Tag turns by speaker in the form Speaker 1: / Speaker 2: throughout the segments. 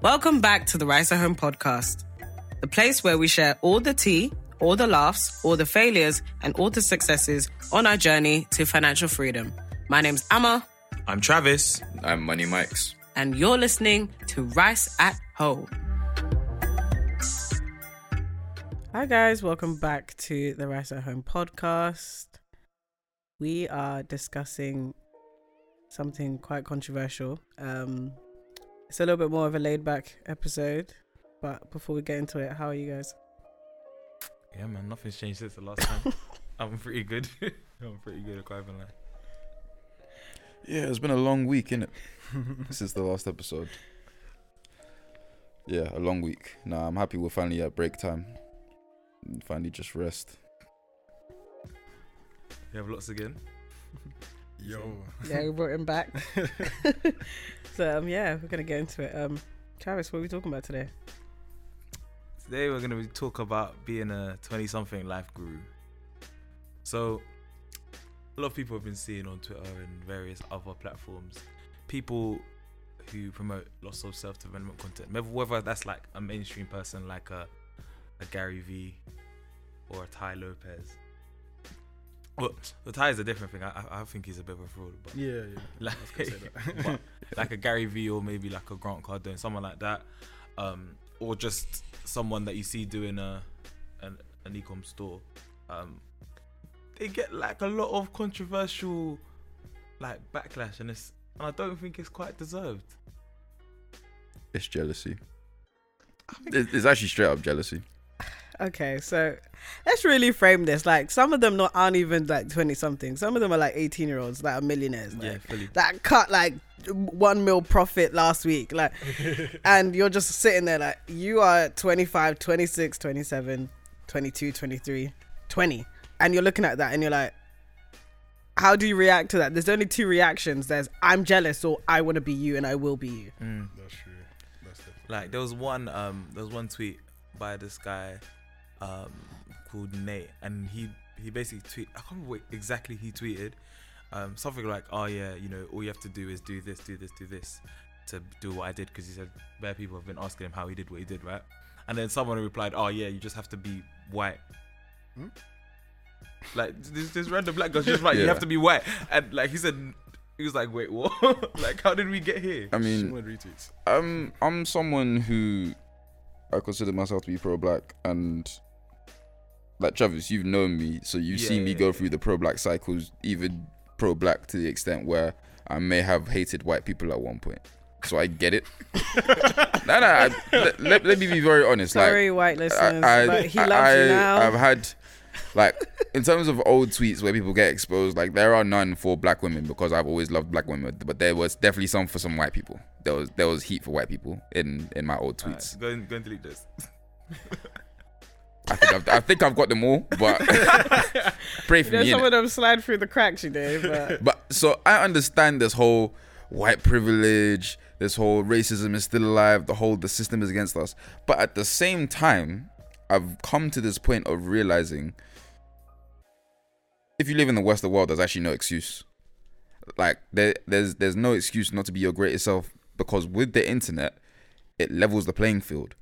Speaker 1: Welcome back to the Rice at Home podcast, the place where we share all the tea, all the laughs, all the failures, and all the successes on our journey to financial freedom. My name's Amma,
Speaker 2: I'm Travis.
Speaker 3: I'm Money Mike's.
Speaker 1: and you're listening to Rice at Home. Hi, guys. Welcome back to the Rice at Home podcast. We are discussing something quite controversial. Um, it's a little bit more of a laid back episode, but before we get into it, how are you guys?
Speaker 2: Yeah, man, nothing's changed since the last time. I'm pretty good. I'm pretty good. I can't even lie.
Speaker 3: Yeah, it's been a long week, innit? Since the last episode. Yeah, a long week. Nah, I'm happy we're finally at break time. And Finally, just rest.
Speaker 2: You have Lotts again.
Speaker 4: Yo.
Speaker 1: Yeah, we brought him back. so, um, yeah, we're going to get into it. Um, Travis, what are we talking about today?
Speaker 2: Today we're gonna talk about being a 20-something life guru. So, a lot of people have been seeing on Twitter and various other platforms, people who promote lots of self-development content. Whether- Whether that's like a mainstream person like a, a Gary Vee or a Tai Lopez. Well, the Tai is a different thing. I, I- I think he's a bit of a fraud, but
Speaker 4: Yeah, yeah.
Speaker 2: like,
Speaker 4: I was gonna say that.
Speaker 2: but like a Gary Vee or maybe like a Grant Cardone, someone like that, um, or just someone that you see doing a an, an e-com store. Um, they get like a lot of controversial like backlash, and it's and I don't think it's quite deserved.
Speaker 3: It's jealousy. It- It's actually straight up jealousy.
Speaker 1: Okay, so let's really frame this. Like, some of them not aren't even like twenty something. Some of them are like eighteen year olds that are millionaires. Like,
Speaker 2: yeah, fully.
Speaker 1: that cut like one mil profit last week. Like, and you're just sitting there like you are 25, 26, 27, 22, 23, 20, and you're looking at that and you're like, how do you react to that? There's only two reactions. There's I'm jealous or I want to be you and I will be you.
Speaker 2: Mm.
Speaker 4: That's true. That's definitely.
Speaker 2: Like there was one um there was one tweet by this guy um called Nate and he he basically tweet I can't remember what exactly he tweeted. Um something like, Oh yeah, you know, all you have to do is do this, do this, do this to do what I did because he said bare people have been asking him how he did what he did, right? And then someone replied, Oh yeah, you just have to be white.
Speaker 4: Hmm?
Speaker 2: Like this this random black guy's just like you have to be white and like he said he was like, Wait, what? like how did we get here?
Speaker 3: I mean,
Speaker 4: retweets.
Speaker 3: I'm I'm someone who I consider myself to be pro-black, and like Travis, you've known me, so you've seen me
Speaker 2: Yeah.
Speaker 3: go through the pro-black cycles, even pro-black to the extent where I may have hated white people at one point. So I get it. no, no. I, let, let, let me be very honest. like,
Speaker 1: Sorry, white listeners,
Speaker 3: I,
Speaker 1: but he
Speaker 3: I-
Speaker 1: loves you now.
Speaker 3: I've had like in terms of old tweets where people get exposed, like there are none for black women because I've always loved black women, but there was definitely some for some white people. There was there was heat for white people in in my old
Speaker 2: Alright,
Speaker 3: tweets.
Speaker 2: go and go and delete this.
Speaker 3: I think I've, I think I've got them all, but pray for
Speaker 1: you know,
Speaker 3: me.
Speaker 1: some
Speaker 3: innit?
Speaker 1: of them slide through the cracks, you know. But
Speaker 3: But so I understand this whole white privilege, this whole racism is still alive, the whole the system is against us. But at the same time, I've come to this point of realizing if you live in the Western world, there's actually no excuse. Like there, there's there's no excuse not to be your greatest self because with the internet, it levels the playing field.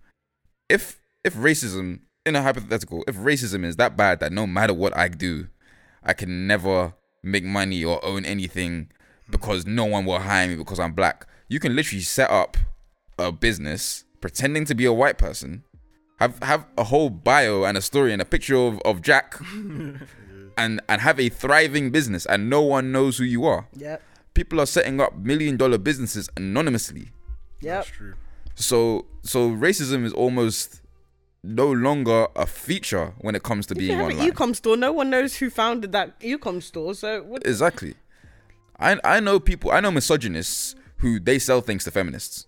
Speaker 3: If if racism in a hypothetical, if racism is that bad that no matter what I do, I can never make money or own anything because no one will hire me because I'm black. You can literally set up a business pretending to be a white person, have have a whole bio and a story and a picture of, of Jack, and and have a thriving business and no one knows who you are.
Speaker 1: yep,
Speaker 3: People are setting up million dollar businesses anonymously.
Speaker 1: yep.
Speaker 4: That's true.
Speaker 3: So so racism is almost no longer a feature when it comes to
Speaker 1: If you
Speaker 3: being
Speaker 1: have
Speaker 3: online.
Speaker 1: an ecom store, no one knows who founded that ecom store. So what?
Speaker 3: Exactly. I I know people. I know misogynists who they sell things to feminists.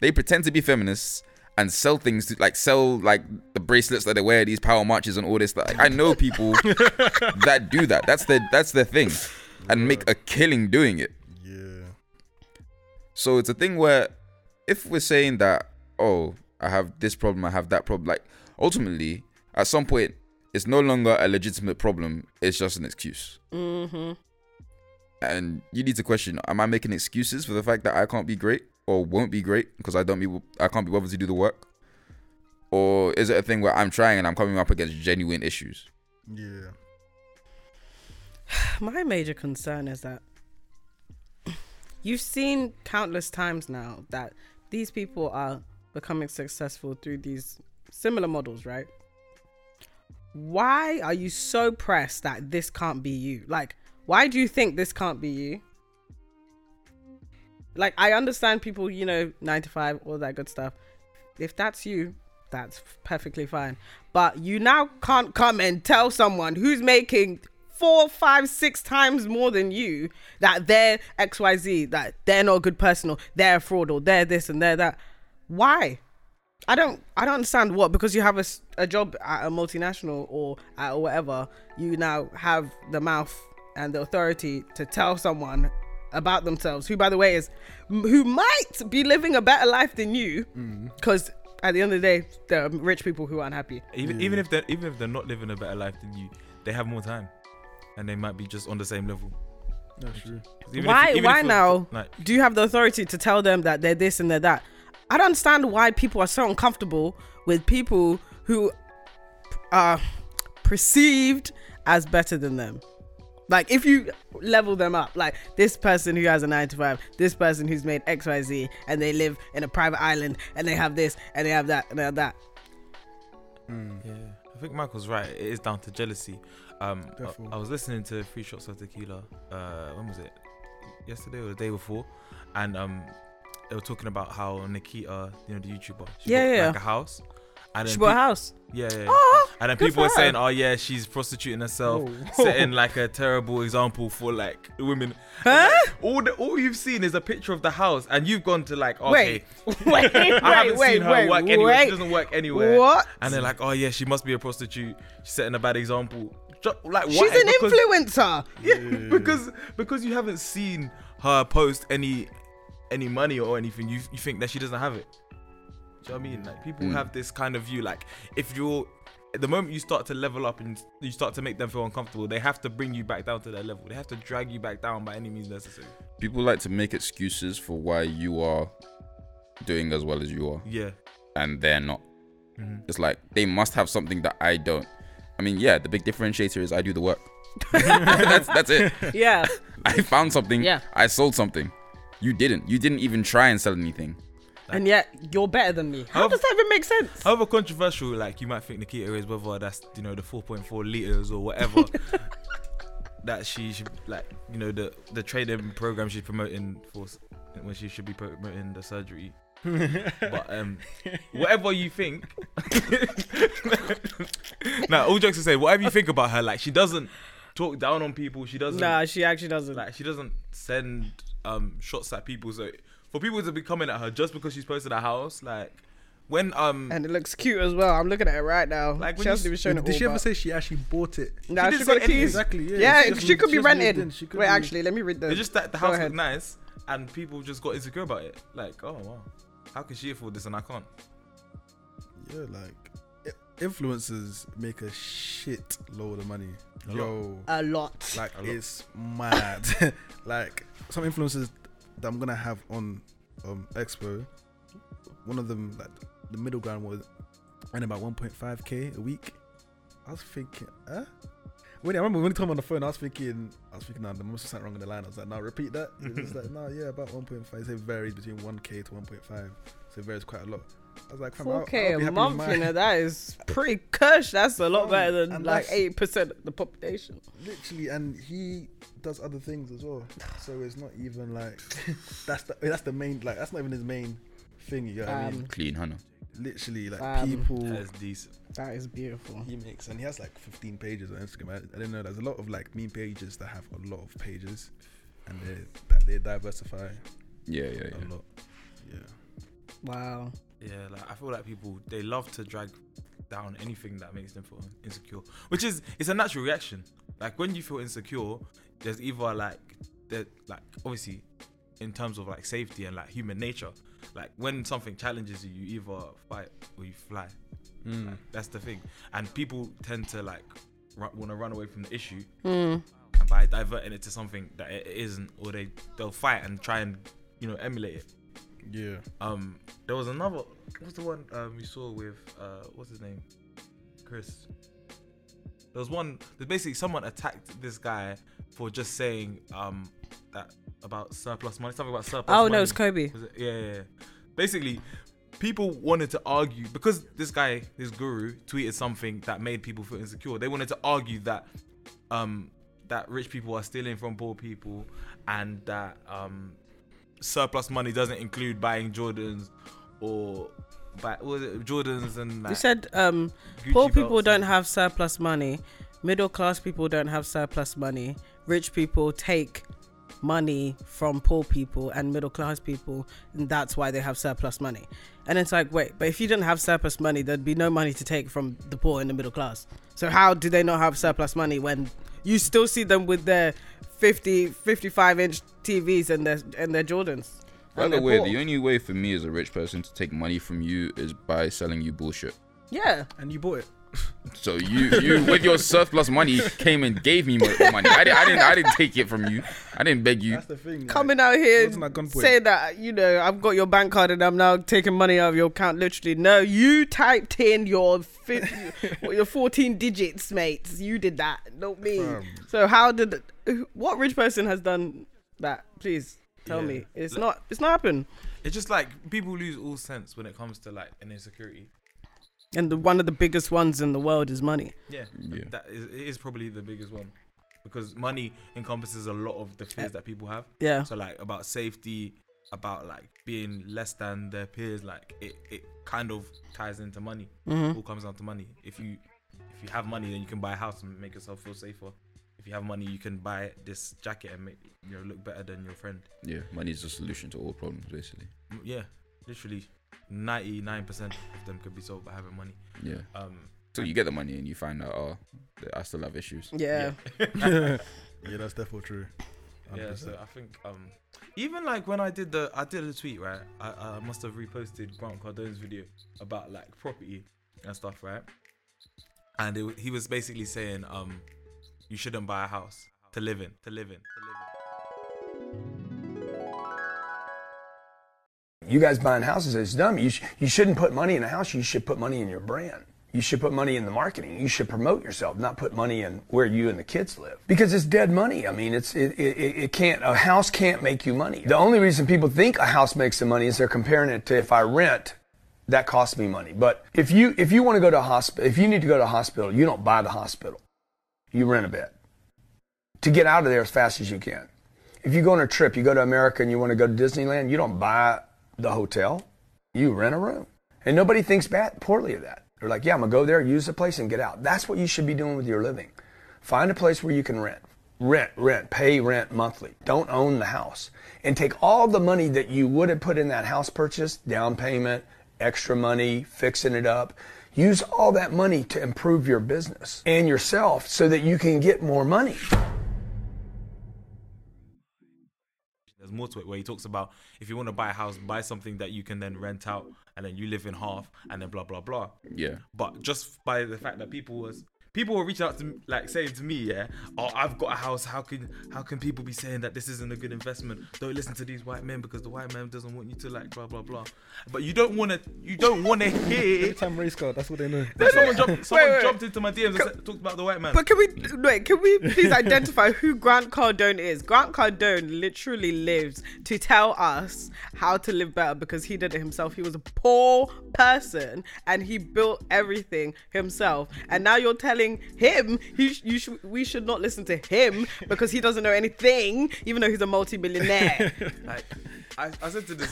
Speaker 3: They pretend to be feminists and sell things to like sell like the bracelets that they wear, these power marches and all this. Like, I know people that do that. That's their that's their thing, and make a killing doing it.
Speaker 4: Yeah.
Speaker 3: So it's a thing where if we're saying that, oh, I have this problem, I have that problem, like ultimately, at some point, it's no longer a legitimate problem. It's just an excuse.
Speaker 1: Mm-hmm.
Speaker 3: And you need to question: Am I making excuses for the fact that I can't be great? or won't be great because I don't be I can't be bothered to do the work? Or is it a thing where I'm trying and I'm coming up against genuine issues?
Speaker 4: Yeah.
Speaker 1: My major concern is that you've seen countless times now that these people are becoming successful through these similar models, right? Why are you so pressed that this can't be you? Like, why do you think this can't be you? Like, I understand people, you know, nine to five, all that good stuff. If that's you, that's perfectly fine. But you now can't come and tell someone who's making four, five, six times more than you that they're XYZ, that they're not a good person or they're a fraud or they're this and they're that. Why? I don't I don't understand what because you have a, a job at a multinational or at whatever, you now have the mouth and the authority to tell someone about themselves who by the way is who might be living a better life than you mm. because at the end of the day there are rich people who are unhappy
Speaker 2: Even even mm. if they're even if they're not living a better life than you, they have more time, and they might be just on the same level.
Speaker 4: That's true.
Speaker 1: Why
Speaker 2: even if
Speaker 1: why now
Speaker 2: Like,
Speaker 1: do you have the authority to tell them that they're this and they're that i don't understand why people are so uncomfortable with people who are perceived as better than them like if you level them up like this person who has a 9 to 5 this person who's made xyz and they live in a private island and they have this and they have that and they have that
Speaker 2: Yeah, I think Michael's right. It is down to jealousy. Um, I, I was listening to Three Shots of Tequila. Uh, when was it? Yesterday or the day before? And um, they were talking about how Nikita, you know, the YouTuber, she
Speaker 1: Yeah,
Speaker 2: got,
Speaker 1: yeah.
Speaker 2: like a house. And
Speaker 1: she bought a house
Speaker 2: yeah, yeah, yeah.
Speaker 1: oh
Speaker 2: And then people were saying, "Oh yeah, she's prostituting herself,
Speaker 4: Whoa.
Speaker 2: setting like a terrible example for like women."
Speaker 1: huh
Speaker 2: All the, all you've seen is a picture of the house, and you've gone to like, okay,
Speaker 1: wait wait wait
Speaker 2: I haven't
Speaker 1: wait
Speaker 2: seen her
Speaker 1: wait
Speaker 2: work anywhere.
Speaker 1: wait
Speaker 2: She doesn't work anywhere.
Speaker 1: what
Speaker 2: And they're like, oh yeah, she must be a prostitute. She's setting a bad example. Like
Speaker 1: she's an
Speaker 2: Because-
Speaker 1: influencer
Speaker 2: Yeah, because because you haven't seen her post any any money or anything. You you think that she doesn't have it. Do you know what I mean? Like people
Speaker 3: Mm.
Speaker 2: have this kind of view. Like if you're the moment you start to level up and you start to make them feel uncomfortable, they have to bring you back down to their level. They have to drag you back down by any means necessary.
Speaker 3: People like to make excuses for why you are doing as well as you are,
Speaker 2: Yeah.
Speaker 3: and they're not.
Speaker 2: hmm
Speaker 3: It's like they must have something that I don't. I mean, yeah, the big differentiator is I do the work. that's that's it.
Speaker 1: yeah
Speaker 3: I found something.
Speaker 1: Yeah.
Speaker 3: I sold something. You didn't. You didn't even try and sell anything.
Speaker 1: and yet you're better than me. How
Speaker 2: However-
Speaker 1: does that even make sense?
Speaker 2: However controversial, like you might think Nikita is, whether that's you know the 4.4 liters or whatever that she should like, you know the the training program she's promoting for when she should be promoting the surgery. but um, whatever you think, now all jokes aside, whatever you think about her, like she doesn't talk down on people. She doesn't
Speaker 1: Nah, she actually doesn't.
Speaker 2: like she doesn't send um shots at people. So for people to be coming at her just because she's posted a house, like when um
Speaker 1: and it looks cute as well. I'm looking at it right now.
Speaker 2: Like, when
Speaker 1: she
Speaker 2: you
Speaker 1: hasn't even shown it
Speaker 4: Did
Speaker 1: all.
Speaker 4: she ever say she actually bought it?
Speaker 1: Nah,
Speaker 2: She
Speaker 1: she, got
Speaker 2: say
Speaker 1: the keys.
Speaker 4: Exactly. Yeah.
Speaker 1: Yeah,
Speaker 4: She
Speaker 1: she, could be
Speaker 4: she just
Speaker 1: rented.
Speaker 4: She could
Speaker 1: Wait,
Speaker 4: be-
Speaker 1: actually, let me read the.
Speaker 2: It's just that the house
Speaker 1: ahead.
Speaker 2: was nice, and people just got insecure about it. Like, oh wow, how can she afford this and I can't?
Speaker 4: Yeah, like influencers make a shit load of money.
Speaker 2: A lot.
Speaker 4: Yo,
Speaker 1: a lot.
Speaker 4: like
Speaker 2: A lot.
Speaker 4: it's mad. like some influences that I'm gonna have on um Expo. One of them, like the middle ground was earning about 1.5k a week. I was thinking, huh? When I remember when he told me on the phone, I was thinking, I was thinking, nah, there must be something wrong in the line. I was like, no, repeat that. It was like, no, yeah, about 1.5. It varies between 1k to 1.5, so it varies quite a lot. I was like, fam, I'll- I'll
Speaker 1: 4k
Speaker 4: be
Speaker 1: a
Speaker 4: happy
Speaker 1: month, you know, that is pretty cush. That's a lot better than
Speaker 4: and
Speaker 1: like
Speaker 4: that's-
Speaker 1: 8% of the population.
Speaker 4: literally and he does other things as well so it's not even like that's the that's the main like that's not even his main thing you know what i mean
Speaker 1: Um,
Speaker 3: Clean, Hannah.
Speaker 4: literally like
Speaker 1: um,
Speaker 4: people
Speaker 2: That is decent.
Speaker 1: That is beautiful.
Speaker 4: he makes and he has like 15 pages on instagram I, I didn't know there's a lot of like meme pages that have a lot of pages and they that they diversify
Speaker 3: Yeah, yeah,
Speaker 4: a
Speaker 3: yeah.
Speaker 4: lot yeah
Speaker 1: Wow.
Speaker 2: Yeah, like I feel like people they love to drag down anything that makes them feel insecure, which is it's a natural reaction. Like when you feel insecure, there's either like that like obviously in terms of like safety and like human nature, like when something challenges you, you either fight or you fly. Like, that's the thing, and people tend to like ru- want to run away from the issue
Speaker 1: Hmm.
Speaker 2: and by diverting it to something that it isn't, or they they'll fight and try and you know emulate it.
Speaker 4: Yeah.
Speaker 2: Um, there was another. What was the one um we saw with uh what's his name? Chris. There was one. There's basically someone attacked this guy for just saying um that about surplus money, something about surplus.
Speaker 1: Oh
Speaker 2: money.
Speaker 1: no, it's Kobe.
Speaker 2: Was it? Yeah, yeah, yeah. Basically, people wanted to argue because this guy, this guru, tweeted something that made people feel insecure. They wanted to argue that um that rich people are stealing from poor people and that um surplus money doesn't include buying Jordans or buy, was it Jordans and like,
Speaker 1: You said um, poor people don't have surplus money. Middle class people don't have surplus money. Rich people take money from poor people and middle class people, and that's why they have surplus money. And it's like, wait, but if you didn't have surplus money, there'd be no money to take from the poor and the middle class. So how do they not have surplus money when you still see them with their 50, 55 inch TVs and their and their Jordans?
Speaker 3: By the way,
Speaker 1: poor.
Speaker 3: the only way for me as a rich person to take money from you is by selling you bullshit.
Speaker 1: yeah,
Speaker 4: And you bought it.
Speaker 3: So you, you with your surplus money came and gave me mo- money. I, di- I didn't, I didn't take it from you. I didn't beg you.
Speaker 4: That's the thing. like,
Speaker 1: coming out here
Speaker 4: wasn't at gunpoint.
Speaker 1: saying that you know I've got your bank card and I'm now taking money out of your account. Literally, no, you typed in your fi- your 14 digits, mates. You did that, not me.
Speaker 4: Fam.
Speaker 1: So how did what rich person has done that? Please tell
Speaker 2: Yeah.
Speaker 1: me. It's
Speaker 2: Look-
Speaker 1: not. It's not happened.
Speaker 2: It's just like people lose all sense when it comes to like an insecurity.
Speaker 1: And the, one of the biggest ones in the world is money.
Speaker 2: Yeah,
Speaker 3: Yeah.
Speaker 2: that is, it is probably the biggest one because money encompasses a lot of the fears that people have.
Speaker 1: Yeah.
Speaker 2: So like about safety, about like being less than their peers. Like it, it kind of ties into money.
Speaker 1: Mhm.
Speaker 2: All comes down to money. If you if you have money, then you can buy a house and make yourself feel safer. If you have money, you can buy this jacket and make you know look better than your friend.
Speaker 3: Yeah, money is the solution to all problems, basically.
Speaker 2: Yeah, literally, ninety nine percent of them could be solved by having money.
Speaker 3: Yeah.
Speaker 2: Um,
Speaker 3: So you get the money and you find out, oh, I still have issues.
Speaker 1: Yeah.
Speaker 4: yeah, that's definitely true.
Speaker 2: Yeah,
Speaker 4: 100%.
Speaker 2: so I think um, even like when I did the I did a tweet right, I, I must have reposted Grant Cardone's video about like property and stuff, right? And it, he was basically saying um, you shouldn't buy a house to live in, to live in, to
Speaker 5: You guys buying houses is dumb. You, sh- you shouldn't put money in a house. You should put money in your brand. You should put money in the marketing. You should promote yourself, not put money in where you and the kids live. Because it's dead money. I mean, it's it, it, it can't a house can't make you money. The only reason people think a house makes them money is they're comparing it to if I rent, that costs me money. But if you if you want to go to a hospital, if you need to go to a hospital, you don't buy the hospital. You rent a bed to get out of there as fast as you can. If you go on a trip, you go to America and you want to go to Disneyland, you don't buy the hotel, you rent a room. And nobody thinks bad poorly of that. They're like, yeah, I'm gonna go there, use the place, and get out. That's what you should be doing with your living. Find a place where you can rent. Rent, rent, pay rent monthly. Don't own the house. And take all the money that you would have put in that house purchase, down payment, extra money, fixing it up. Use all that money to improve your business and yourself so that you can get more money.
Speaker 2: There's more to it where he talks about if you want to buy a house, buy something that you can then rent out and then you live in half and then blah blah blah.
Speaker 3: Yeah.
Speaker 2: But just by the fact that people was people were reaching out to me, like saying to me, yeah, oh I've got a house. How can how can people be saying that this isn't a good investment? Don't listen to these white men because the white man doesn't want you to like blah blah blah. But you don't want to you don't want to hear.
Speaker 4: Anytime race card, that's what they know.
Speaker 2: Someone jumped, someone
Speaker 1: wait.
Speaker 2: jumped into my DMs and said, talked about the white man.
Speaker 1: But can we wait? Can we please identify who Grant Cardone is? Grant Cardone literally lives to tell us how to live better because he did it himself. He was a poor person and he built everything himself. And now you're telling him he sh- you should we should not listen to him because he doesn't know anything, even though he's a multi-millionaire.
Speaker 2: like I, I said to this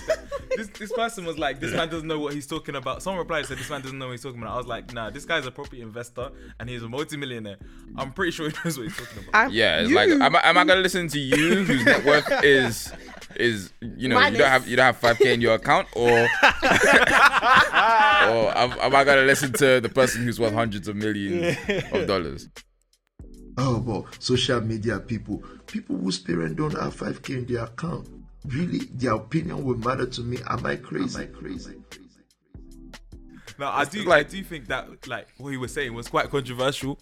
Speaker 2: this this person was like, this man doesn't know what he's talking about. Someone replied and said, this man doesn't know what he's talking about. I was like, nah, this guy's a property investor and he's a multimillionaire. I'm pretty sure he knows what he's talking about.
Speaker 1: I'm-
Speaker 3: Yeah, it's
Speaker 1: you-
Speaker 3: like, am I, am I gonna listen to you, whose net worth is is you know you don't have you don't have five k in your account, or or am, am I gonna listen to the person who's worth hundreds of millions of dollars?
Speaker 6: Oh, but social media people, people whose parents don't have 5k in their account, really, their opinion will matter to me. Am I crazy? Am I crazy?
Speaker 2: Now I do
Speaker 3: like-
Speaker 2: I do think that like what he was saying was quite controversial.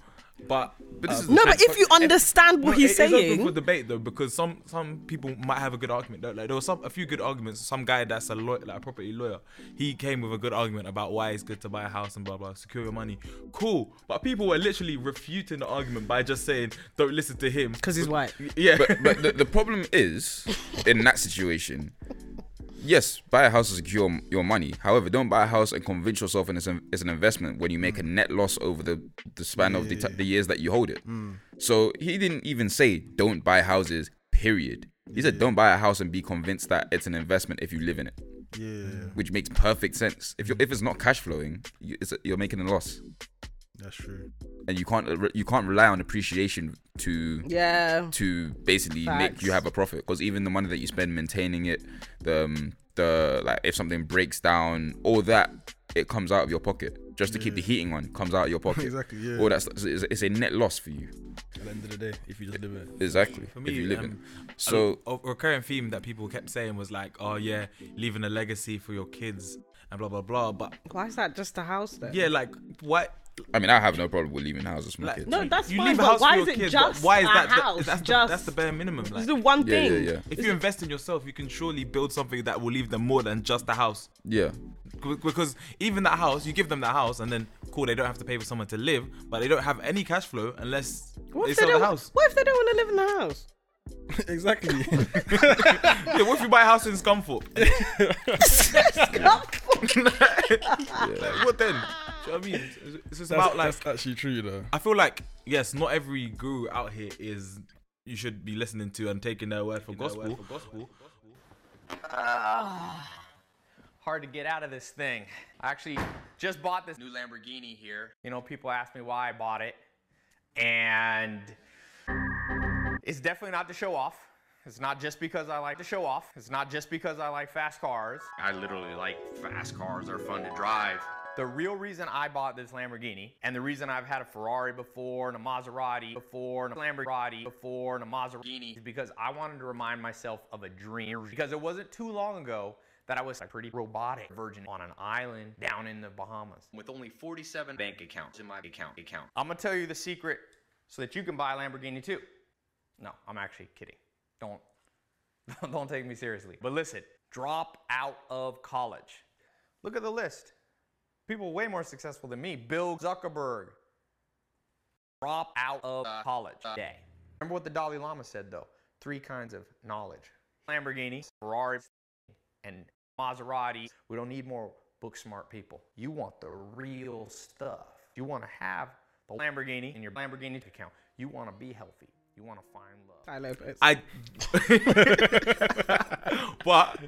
Speaker 2: But
Speaker 3: But this
Speaker 2: uh,
Speaker 3: is
Speaker 1: No, but if you understand what
Speaker 2: No,
Speaker 1: he's
Speaker 2: it is open for debate though, because some some people might have a good argument. Though. Like there was some a few good arguments. Some guy that's a lawyer, like a property lawyer, he came with a good argument about why it's good to buy a house and blah blah, secure your money. Cool, but people were literally refuting the argument by just saying, "Don't listen to him,"
Speaker 1: because he's white.
Speaker 2: Yeah,
Speaker 3: but but the, the problem is in that situation yes buy a house to secure your money. However don't buy a house and convince yourself it's an, it's an investment when you make a mm. net loss over the, the span of the, t- the years that you hold it. Mm. So he didn't even say don't buy houses period. He said don't buy a house and be convinced that it's an investment if you live in it.
Speaker 4: Yeah,
Speaker 3: which makes perfect sense. If you if it's not cash flowing you, it's you're making a loss.
Speaker 4: That's true.
Speaker 3: And you can't you can't rely on appreciation to
Speaker 1: yeah,
Speaker 3: to basically make you have a profit because even the money that you spend maintaining it the um, the like if something breaks down all that it comes out of your pocket just to keep the heating on comes out of your pocket
Speaker 4: Exactly, yeah.
Speaker 3: all that's it's, it's a net loss for you
Speaker 4: At the end of the day, if you just live it.
Speaker 3: exactly
Speaker 2: For me,
Speaker 3: if you live
Speaker 2: um,
Speaker 3: in so
Speaker 2: a, a recurring theme that people kept saying was like, "Oh yeah, leaving a legacy for your kids and blah blah blah." But
Speaker 1: why is that just a house then?
Speaker 2: yeah, like what?
Speaker 3: I mean I have no problem with leaving houses for my
Speaker 2: Like,
Speaker 3: kids
Speaker 1: No, that's
Speaker 2: you
Speaker 1: fine,
Speaker 2: leave a
Speaker 1: but
Speaker 2: house
Speaker 1: why is it
Speaker 2: kids,
Speaker 1: just
Speaker 2: why is
Speaker 1: a
Speaker 2: that? the-
Speaker 1: house?
Speaker 2: that's, the,
Speaker 1: Just-
Speaker 2: that's the bare minimum.
Speaker 1: It's
Speaker 2: Like,
Speaker 1: the one thing.
Speaker 3: yeah, yeah.
Speaker 2: if you invest in yourself, you can surely build something that will leave them more than just a house.
Speaker 3: yeah
Speaker 2: Because even that house, you give them that house, and then cool, they don't have to pay for someone to live, but they don't have any cash flow unless
Speaker 1: What
Speaker 2: they
Speaker 1: if they
Speaker 2: the
Speaker 1: don't?
Speaker 2: house.
Speaker 1: What if they don't want to live in the house?
Speaker 4: exactly.
Speaker 2: yeah, what if you buy a house in Scunthorpe? like, what then? Do you know what I mean? It's, it's just
Speaker 4: that's,
Speaker 2: about like
Speaker 4: that's actually true, though.
Speaker 2: I feel like yes, not every guru out here is you should be listening to and taking their word for gospel. For gospel.
Speaker 7: Ah, hard to get out of this thing. I actually just bought this new Lamborghini here. You know, people ask me why I bought it, and it's definitely not to show off. It's not just because I like to show off. It's not just because I like fast cars. I literally like fast cars. They're fun to drive. The real reason I bought this Lamborghini, and the reason I've had a Ferrari before, and a Maserati before, and a Lamborghini before, and a Maserati, is because I wanted to remind myself of a dream. Because it wasn't too long ago that I was a pretty robotic virgin on an island down in the Bahamas with only 47 bank accounts in my account. account. I'm gonna tell you the secret so that you can buy a Lamborghini too. No, I'm actually kidding. Don't don't take me seriously. But listen, drop out of college. Look at the list. People way more successful than me. Bill Zuckerberg. Drop out of college day. Remember what the Dalai Lama said though? Three kinds of knowledge. Lamborghini, Ferrari, and Maserati. We don't need more book smart people. You want the real stuff. You want to have the Lamborghini in your Lamborghini account. You want to be healthy. You want to find love.
Speaker 1: I love it.
Speaker 2: I, but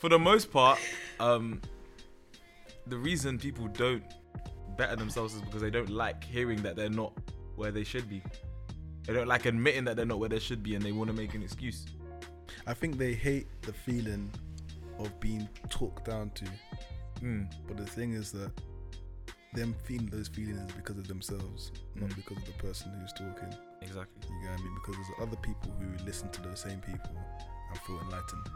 Speaker 2: for the most part, um, the reason people don't better themselves is because they don't like hearing that they're not where they should be. They don't like admitting that they're not where they should be, and they want to make an excuse.
Speaker 4: I think they hate the feeling of being talked down to.
Speaker 2: Mm.
Speaker 4: But the thing is that them feeling those feelings is because of themselves, not
Speaker 2: Mm.
Speaker 4: because of the person who's talking.
Speaker 2: Exactly.
Speaker 4: You get what I mean? Because there's other people who listen to those same people and feel enlightened.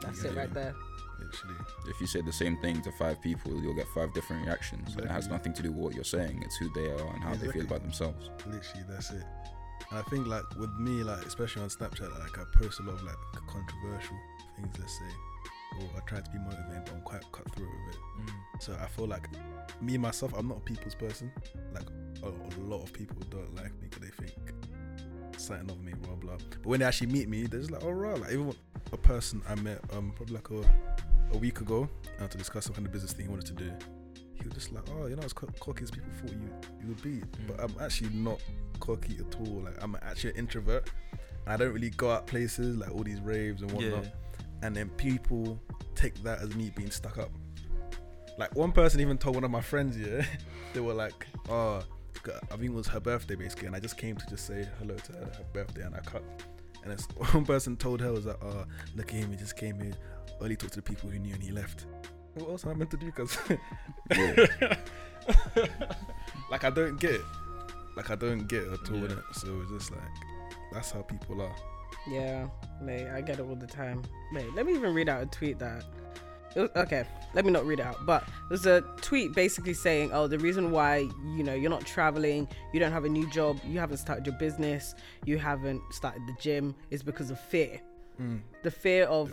Speaker 1: That's
Speaker 4: You
Speaker 1: it right
Speaker 4: me?
Speaker 1: there.
Speaker 4: Literally.
Speaker 3: if you say the same thing to five people you'll get five different reactions and it has nothing to do with what you're saying it's who they are and how they feel about themselves
Speaker 4: Literally, that's it. And I think like with me, like especially on Snapchat, like I post a lot of like controversial things. Let's say, or I try to be motivating, but I'm quite cutthroat with it.
Speaker 2: Mm.
Speaker 4: So I feel like me myself, I'm not a people's person. Like a, a lot of people don't like me because they think something of me, blah blah. But when they actually meet me, they're just like, oh right. Like even a person I met um probably like a, a week ago uh, to discuss some kind of business thing he wanted to do. He was just like, oh, you're not as co- cocky as people thought you you would be. But I'm actually not cocky at all. Like I'm actually an introvert. I don't really go out places like all these raves and whatnot.
Speaker 2: Yeah.
Speaker 4: And then people take that as me being stuck up. Like one person even told one of my friends, yeah, they were like, "Oh, I think it was her birthday basically," and I just came to just say hello to her, her birthday, and I cut. And then one person told her was like, "Oh, look at him, he just came here, only talked to the people who knew, and he left." What else am I meant to do? Cause like I don't get it. Like I don't get it at all.
Speaker 2: Yeah.
Speaker 4: innit? So it's just like that's how people are.
Speaker 1: Yeah, mate, I get it all the time. Mate, let me even read out a tweet that it it was- okay, let me not read it out. But there's a tweet basically saying, "Oh, the reason why you know you're not traveling, you don't have a new job, you haven't started your business, you haven't started the gym, is because of fear. The fear of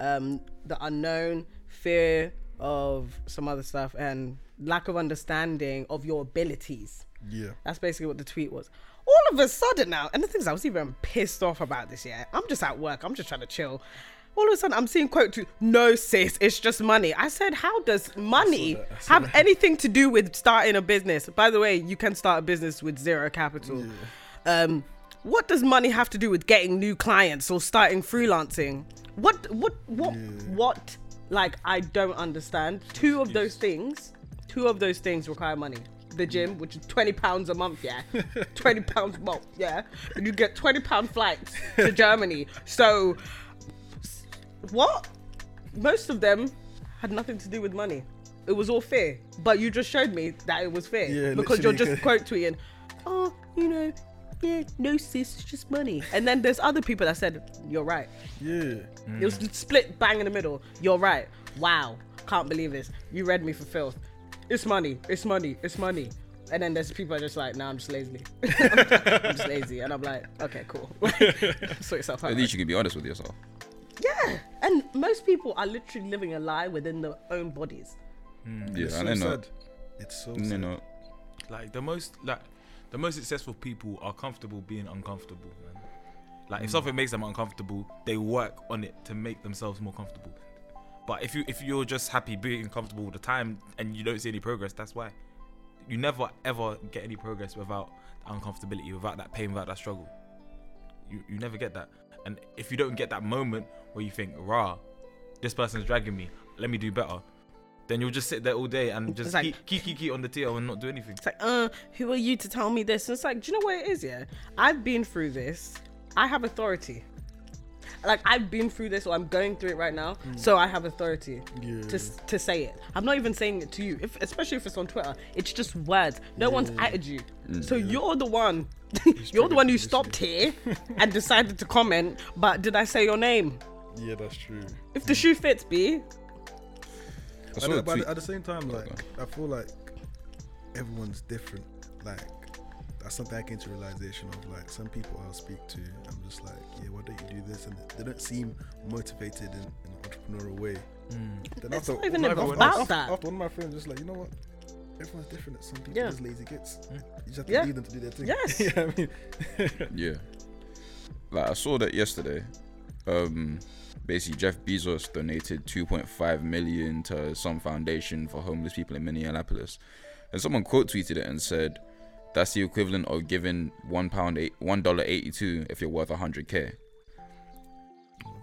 Speaker 1: um, the unknown, fear of some other stuff, and lack of understanding of your abilities."
Speaker 4: Yeah.
Speaker 1: That's basically what the tweet was. All of a sudden now, and the thing is, I was even pissed off about this. Yeah, I'm just at work. I'm just trying to chill. All of a sudden, I'm seeing quote to no sis, it's just money. I said, how does money
Speaker 4: that,
Speaker 1: have anything to do with starting a business? By the way, you can start a business with zero capital. Um, what does money have to do with getting new clients or starting freelancing? What, what, what, what? Like, I don't understand. Two of those things, two of those things require money. The gym, which is twenty pounds a month, yeah, twenty pounds a month, yeah, and you get twenty pound flights to Germany. So, what? Most of them had nothing to do with money. It was all fear. But you just showed me that it was fear
Speaker 4: Yeah,
Speaker 1: because you're just quote tweeting, oh, you know, yeah, no sis, it's just money. And then there's other people that said, you're right.
Speaker 4: Yeah.
Speaker 1: It was split bang in the middle. You're right. Wow. Can't believe this. You read me for filth. It's money. It's money. It's money. And then there's people are just like, nah, I'm just lazy. I'm just lazy. And I'm like, okay, cool. sort yourself out.
Speaker 3: At least you can be honest with yourself.
Speaker 1: Yeah. And most people are literally living a lie within their own bodies. Hmm.
Speaker 3: Yeah,
Speaker 4: It's
Speaker 3: and
Speaker 4: so
Speaker 3: then
Speaker 4: sad. It's so
Speaker 3: you
Speaker 4: sad.
Speaker 3: know,
Speaker 2: Like the most like the most successful people are comfortable being uncomfortable, man. Like if hmm. something makes them uncomfortable, they work on it to make themselves more comfortable. But if you if you're just happy being comfortable all the time and you don't see any progress, that's why. You never ever get any progress without uncomfortability, without that pain, without that struggle. You you never get that. And if you don't get that moment where you think, rah, this person's dragging me, let me do better. Then you'll just sit there all day and just
Speaker 1: like-
Speaker 2: keep, keep, keep, on the TL and not do anything.
Speaker 1: It's like, uh, who are you to tell me this? And it's like, do you know what it is? Yeah, I've been through this. I have authority. Like I've been through this, or I'm going through it right now, so I have authority
Speaker 4: Yeah.
Speaker 1: to to say it. I'm not even saying it to you, if, especially if it's on Twitter. It's just words. No one's added you, so you're the one. you're the one who stopped here and decided to comment. But did I say your name?
Speaker 4: Yeah, that's true.
Speaker 1: If the shoe fits, B.
Speaker 3: I
Speaker 4: But, at- but at the same time, like I feel like everyone's different. Like that's something I came to realization of. Like some people I'll speak to, I'm just like, yeah, why don't you do this? And they don't seem motivated in, in an entrepreneurial way. Then
Speaker 1: It's
Speaker 4: after-
Speaker 1: not even
Speaker 4: after-
Speaker 1: about
Speaker 4: after,
Speaker 1: that.
Speaker 4: After one of my friends, just like, you know what? Everyone's different. Some people
Speaker 1: Yeah.
Speaker 4: are just lazy gits. You just have to
Speaker 1: Yeah.
Speaker 4: leave them to do their thing.
Speaker 1: Yes.
Speaker 4: you know I mean?
Speaker 3: Yeah. Like I saw that yesterday. Um basically Jeff Bezos donated 2.5 million to some foundation for homeless people in Minneapolis. And someone quote tweeted it and said that's the equivalent of giving one pound eight one dollar eighty two if you're worth hundred K.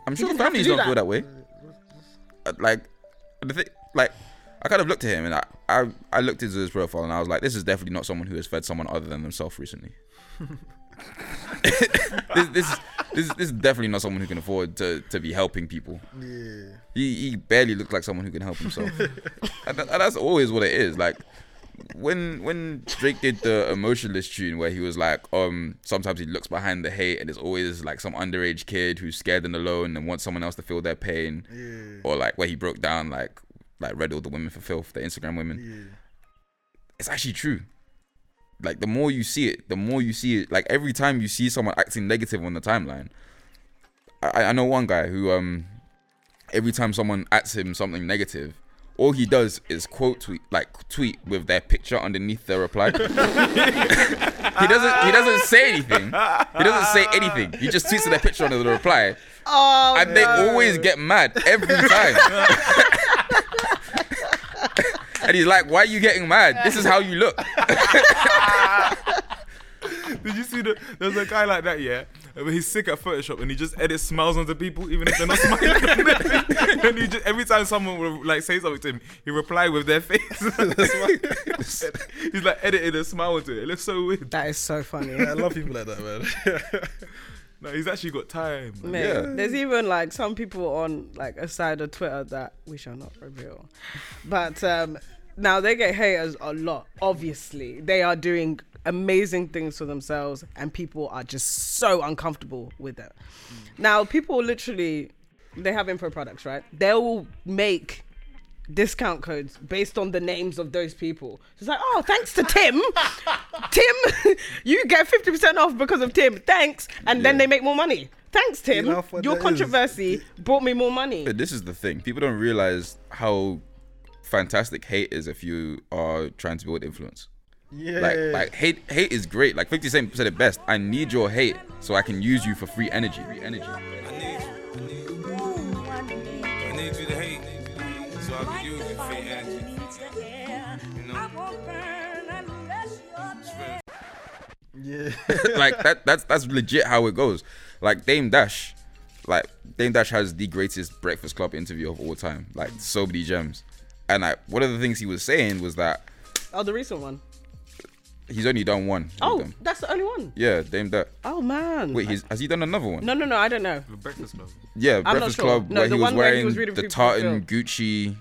Speaker 3: I'm sure
Speaker 1: didn't have to
Speaker 3: families
Speaker 1: do
Speaker 3: don't
Speaker 1: that.
Speaker 3: feel that way. Uh, Like the thing like I kind of looked at him and I, I I looked into his profile and I was like, this is definitely not someone who has fed someone other than themselves recently. this, this, is, this, is- this is definitely not someone who can afford to, to be helping people.
Speaker 4: Yeah.
Speaker 3: He, he barely looks like someone who can help himself. and, that- and that's always what it is. Like when when Drake did the emotionless tune where he was like, um, sometimes he looks behind the hate and it's always like some underage kid who's scared and alone and wants someone else to feel their pain.
Speaker 4: Yeah.
Speaker 3: Or like where he broke down like like read all the women for filth, the Instagram women
Speaker 4: Yeah.
Speaker 3: it's actually true. Like the more you see it, the more you see it. Like every time you see someone acting negative on the timeline, I, I know one guy who um every time someone acts him something negative, all he does is quote tweet like tweet with their picture underneath their reply. he doesn't he doesn't say anything. He doesn't say anything. He just tweets with their picture under the reply.
Speaker 1: Oh,
Speaker 3: And they always get mad every time. and he's like, Why are you getting mad? This is how you look.
Speaker 2: Did you see the? There's a guy like that, yeah. But he's sick at Photoshop and he just edits smiles onto people, even if they're not smiling. and he just every time someone will like say something to him, he reply with their face. he's like editing a smile onto it. It looks so weird.
Speaker 1: that is so funny.
Speaker 4: I love people like that, man.
Speaker 2: No, he's actually got time. man.
Speaker 1: Man,
Speaker 3: Yeah.
Speaker 1: there's even like some people on like a side of Twitter that we shall not reveal. But um now they get haters a lot. Obviously, they are doing amazing things for themselves, and people are just so uncomfortable with it. Now, people literally they have info products, right? They will make discount codes based on the names of those people. It's like, oh, thanks to Tim, Tim, you get fifty percent off because of Tim. Thanks, and then they make more money. Thanks, Tim.
Speaker 4: You know
Speaker 1: Your
Speaker 4: that is?
Speaker 1: controversy brought me more money.
Speaker 3: But this is the thing. People don't realize how fantastic hate is if you are trying to build influence.
Speaker 4: Yeah.
Speaker 3: Like, like hate, hate is great. Like 50 Cent said it best. I need your hate so I can use you for free energy. Free energy.
Speaker 2: I need you. I need you to hate. So I can use it for free energy. You know?
Speaker 4: yeah.
Speaker 3: like that. That's that's legit how it goes. Like Dame Dash, like Dame Dash has the greatest Breakfast Club interview of all time. Like so many gems. And like one of the things he was saying was that
Speaker 1: Oh, the recent one.
Speaker 3: He's only done one. with
Speaker 1: Oh,
Speaker 3: them.
Speaker 1: that's the only one.
Speaker 3: yeah, Dame Dash.
Speaker 1: Oh man.
Speaker 3: Wait, he's, has he done another one?
Speaker 1: No, no, no. I don't know.
Speaker 2: The Breakfast Club.
Speaker 3: Yeah,
Speaker 1: not
Speaker 3: Breakfast
Speaker 1: sure.
Speaker 3: Club
Speaker 1: No,
Speaker 3: where
Speaker 1: the
Speaker 3: he was
Speaker 1: one where he
Speaker 3: wearing
Speaker 1: was reading
Speaker 3: the tartan
Speaker 1: fulfill.
Speaker 3: Gucci.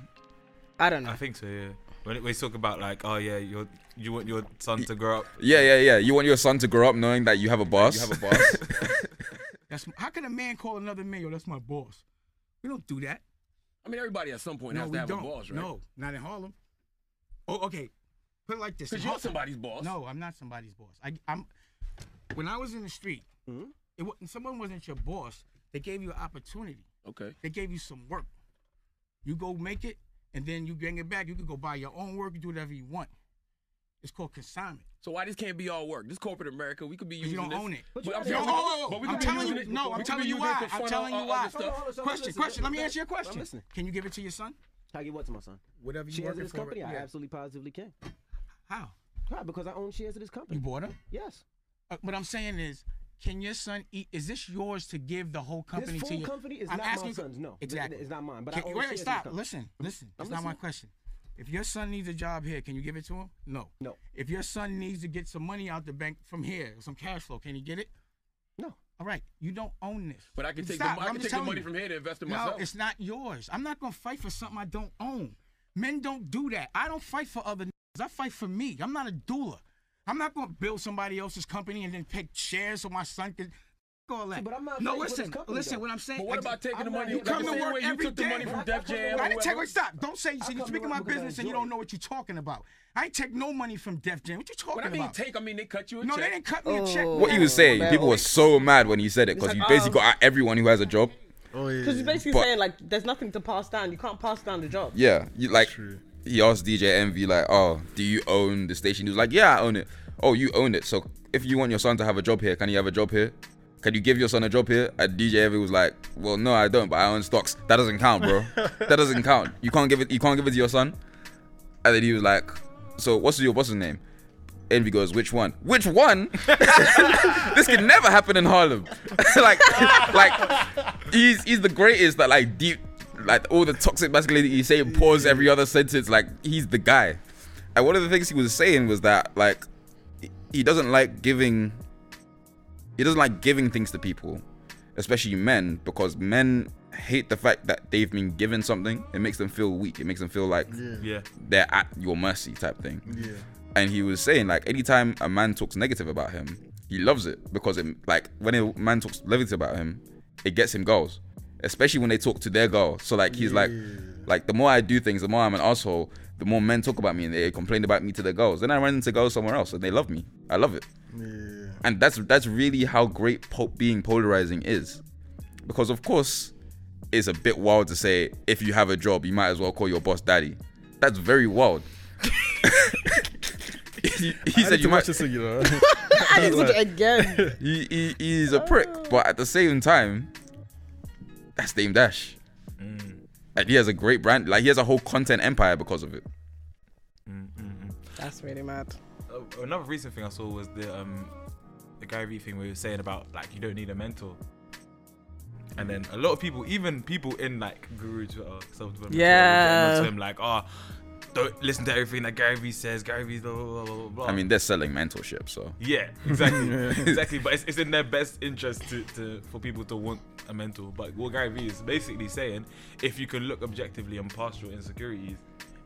Speaker 1: I don't know.
Speaker 2: I think so, yeah. When it, when you talk about like, oh yeah, you you want your son to grow up.
Speaker 3: Yeah, yeah, yeah. You want your son to grow up knowing that you have a boss. You have a boss.
Speaker 8: That's how can a man call another man, yo, that's my boss? We don't do that.
Speaker 9: I mean, everybody at some point
Speaker 8: no,
Speaker 9: has to have
Speaker 8: don't.
Speaker 9: a boss, right?
Speaker 8: No, not in Harlem. Oh, okay. Put it like this.
Speaker 9: Because you're
Speaker 8: Har-
Speaker 9: somebody's boss.
Speaker 8: No, I'm not somebody's boss. I, I'm. When I was in the street,
Speaker 9: Mm-hmm.
Speaker 8: it wa- someone wasn't your boss. They gave you an opportunity.
Speaker 9: Okay.
Speaker 8: They gave you some work. You go make it, and then you bring it back. You can go buy your own work. You do whatever you want. It's called consignment.
Speaker 9: So why this can't be all work? This corporate America, we could be using
Speaker 8: you don't
Speaker 9: this.
Speaker 8: own it.
Speaker 9: But,
Speaker 8: You
Speaker 9: I'm,
Speaker 8: don't-
Speaker 9: saying-
Speaker 8: oh,
Speaker 9: but we
Speaker 8: I'm telling you,
Speaker 9: it-
Speaker 8: no, I'm telling you why.
Speaker 9: to
Speaker 8: I'm
Speaker 9: fund
Speaker 8: telling
Speaker 9: all-
Speaker 8: you
Speaker 9: all
Speaker 8: why.
Speaker 9: this stuff.
Speaker 8: Question, question. Let me answer your question.
Speaker 10: listening.
Speaker 8: Can you give it to your son?
Speaker 10: Can I get what to my son?
Speaker 8: Whatever you
Speaker 10: Shares of
Speaker 8: working
Speaker 10: this
Speaker 8: for,
Speaker 10: company? I
Speaker 8: yeah.
Speaker 10: absolutely positively can.
Speaker 8: How?
Speaker 10: Why? Because I own shares of this company.
Speaker 8: You bought them?
Speaker 10: Yes.
Speaker 8: Uh, what I'm saying is, can your son eat? Is this yours to give the whole company
Speaker 10: this
Speaker 8: to
Speaker 10: full
Speaker 8: your
Speaker 10: company is
Speaker 8: I'm
Speaker 10: not
Speaker 8: asking
Speaker 10: my
Speaker 8: you-
Speaker 10: son's. No,
Speaker 8: exactly.
Speaker 10: It's not mine. But
Speaker 8: Can-
Speaker 10: I own
Speaker 8: wait,
Speaker 10: shares
Speaker 8: wait,
Speaker 10: of
Speaker 8: stop.
Speaker 10: this.
Speaker 8: Listen, listen. That's not my question. If your son needs a job here, can you give it to him? No.
Speaker 10: No.
Speaker 8: If your son needs to get some money out the bank from here, some cash flow, can he get it?
Speaker 10: No.
Speaker 8: All right. You don't own this.
Speaker 9: But I can take
Speaker 8: Stop.
Speaker 9: the, I
Speaker 8: I'm
Speaker 9: can take the money
Speaker 8: you.
Speaker 9: from here to invest in
Speaker 8: No,
Speaker 9: myself.
Speaker 8: it's not yours. I'm not gonna fight for something I don't own. Men don't do that. I don't fight for other. Niggas. I fight for me. I'm not a doula. I'm not gonna build somebody else's company and then pick shares so my son can. All that.
Speaker 10: but I'm not
Speaker 8: no,
Speaker 10: fighting for this
Speaker 8: listen,
Speaker 10: company,
Speaker 8: listen.
Speaker 10: though.
Speaker 8: What I'm saying.
Speaker 9: But what about taking
Speaker 10: I'm
Speaker 9: the money?
Speaker 8: you come
Speaker 9: like
Speaker 8: to
Speaker 9: the same
Speaker 8: work
Speaker 9: way
Speaker 8: every
Speaker 9: you took the money from
Speaker 10: I-
Speaker 9: Def
Speaker 10: I come to
Speaker 9: Jam.
Speaker 10: work-
Speaker 8: I didn't take.
Speaker 9: whoever.
Speaker 8: Wait, stop! Don't say
Speaker 10: I
Speaker 8: you're
Speaker 10: come
Speaker 8: speaking my business and you don't know what you're talking about. I ain't take no money from Def Jam. What you talking
Speaker 9: When I mean
Speaker 8: about?
Speaker 9: take, I mean they cut you a
Speaker 8: no,
Speaker 9: check.
Speaker 8: No, they didn't cut me a check.
Speaker 1: Oh.
Speaker 3: what he was saying,
Speaker 1: man.
Speaker 3: people were so mad when he said it because he basically uh, got everyone who has a job.
Speaker 4: Oh yeah.
Speaker 1: Because he's basically
Speaker 3: But-
Speaker 1: saying like, there's nothing to pass down. You can't pass down the job.
Speaker 3: Yeah, you, like
Speaker 4: True.
Speaker 3: He asked DJ Envy like, "Oh, do you own the station?" He was like, "Yeah, I own it." Oh, you own it. So if you want your son to have a job here, can he have a job here? Can you give your son a job here? And DJ Envy was like, "Well, no, I don't, but I own stocks. That doesn't count, bro. that doesn't count. You can't give it. You can't give it to your son." And then he was like, "So what's your boss's name?" Envy goes, "Which one? Which one? this can never happen in Harlem. like, like he's he's the greatest. That like deep, like all the toxic masculinity he's saying pause every other sentence. Like he's the guy. And one of the things he was saying was that like he- he doesn't like giving. He doesn't like giving things to people, especially men, because men hate the fact that they've been given something. It makes them feel weak. It makes them feel like
Speaker 2: Yeah.
Speaker 3: they're at your mercy type thing.
Speaker 4: Yeah.
Speaker 3: And he was saying like anytime a man talks negative about him, he loves it because it like when a man talks negative about him, it gets him goals. Especially when they talk to their girl. So like he's like like the more I do things, the more I'm an asshole, the more men talk about me and they complain about me to their girls. Then I run into girls somewhere else and they love me. I love it.
Speaker 4: Yeah.
Speaker 3: And that's that's really how great po- being polarizing is. Because of course, it's a bit wild to say if you have a job, you might as well call your boss daddy. That's very wild. he, he said you might.
Speaker 4: watch this thing, you know.
Speaker 1: I need to again.
Speaker 3: He, he he's a prick, but at the same time, that's Dame Dash. And he has a great brand. Like he has a whole content empire because of it.
Speaker 1: That's really mad.
Speaker 2: Uh, another recent thing I saw was the um the Gary Vee thing we were saying about like you don't need a mentor. And then a lot of people, even people in like Guru Twitter, self development,
Speaker 1: Yeah.
Speaker 2: to him like, oh, don't listen to everything that Gary Vee says. Gary Vee's blah blah blah blah blah.
Speaker 3: I mean, they're selling mentorship, so
Speaker 2: Yeah, exactly, exactly. But it's, it's in their best interest to, to for people to want a mentor. But what Gary Vee is basically saying, if you can look objectively and past your insecurities,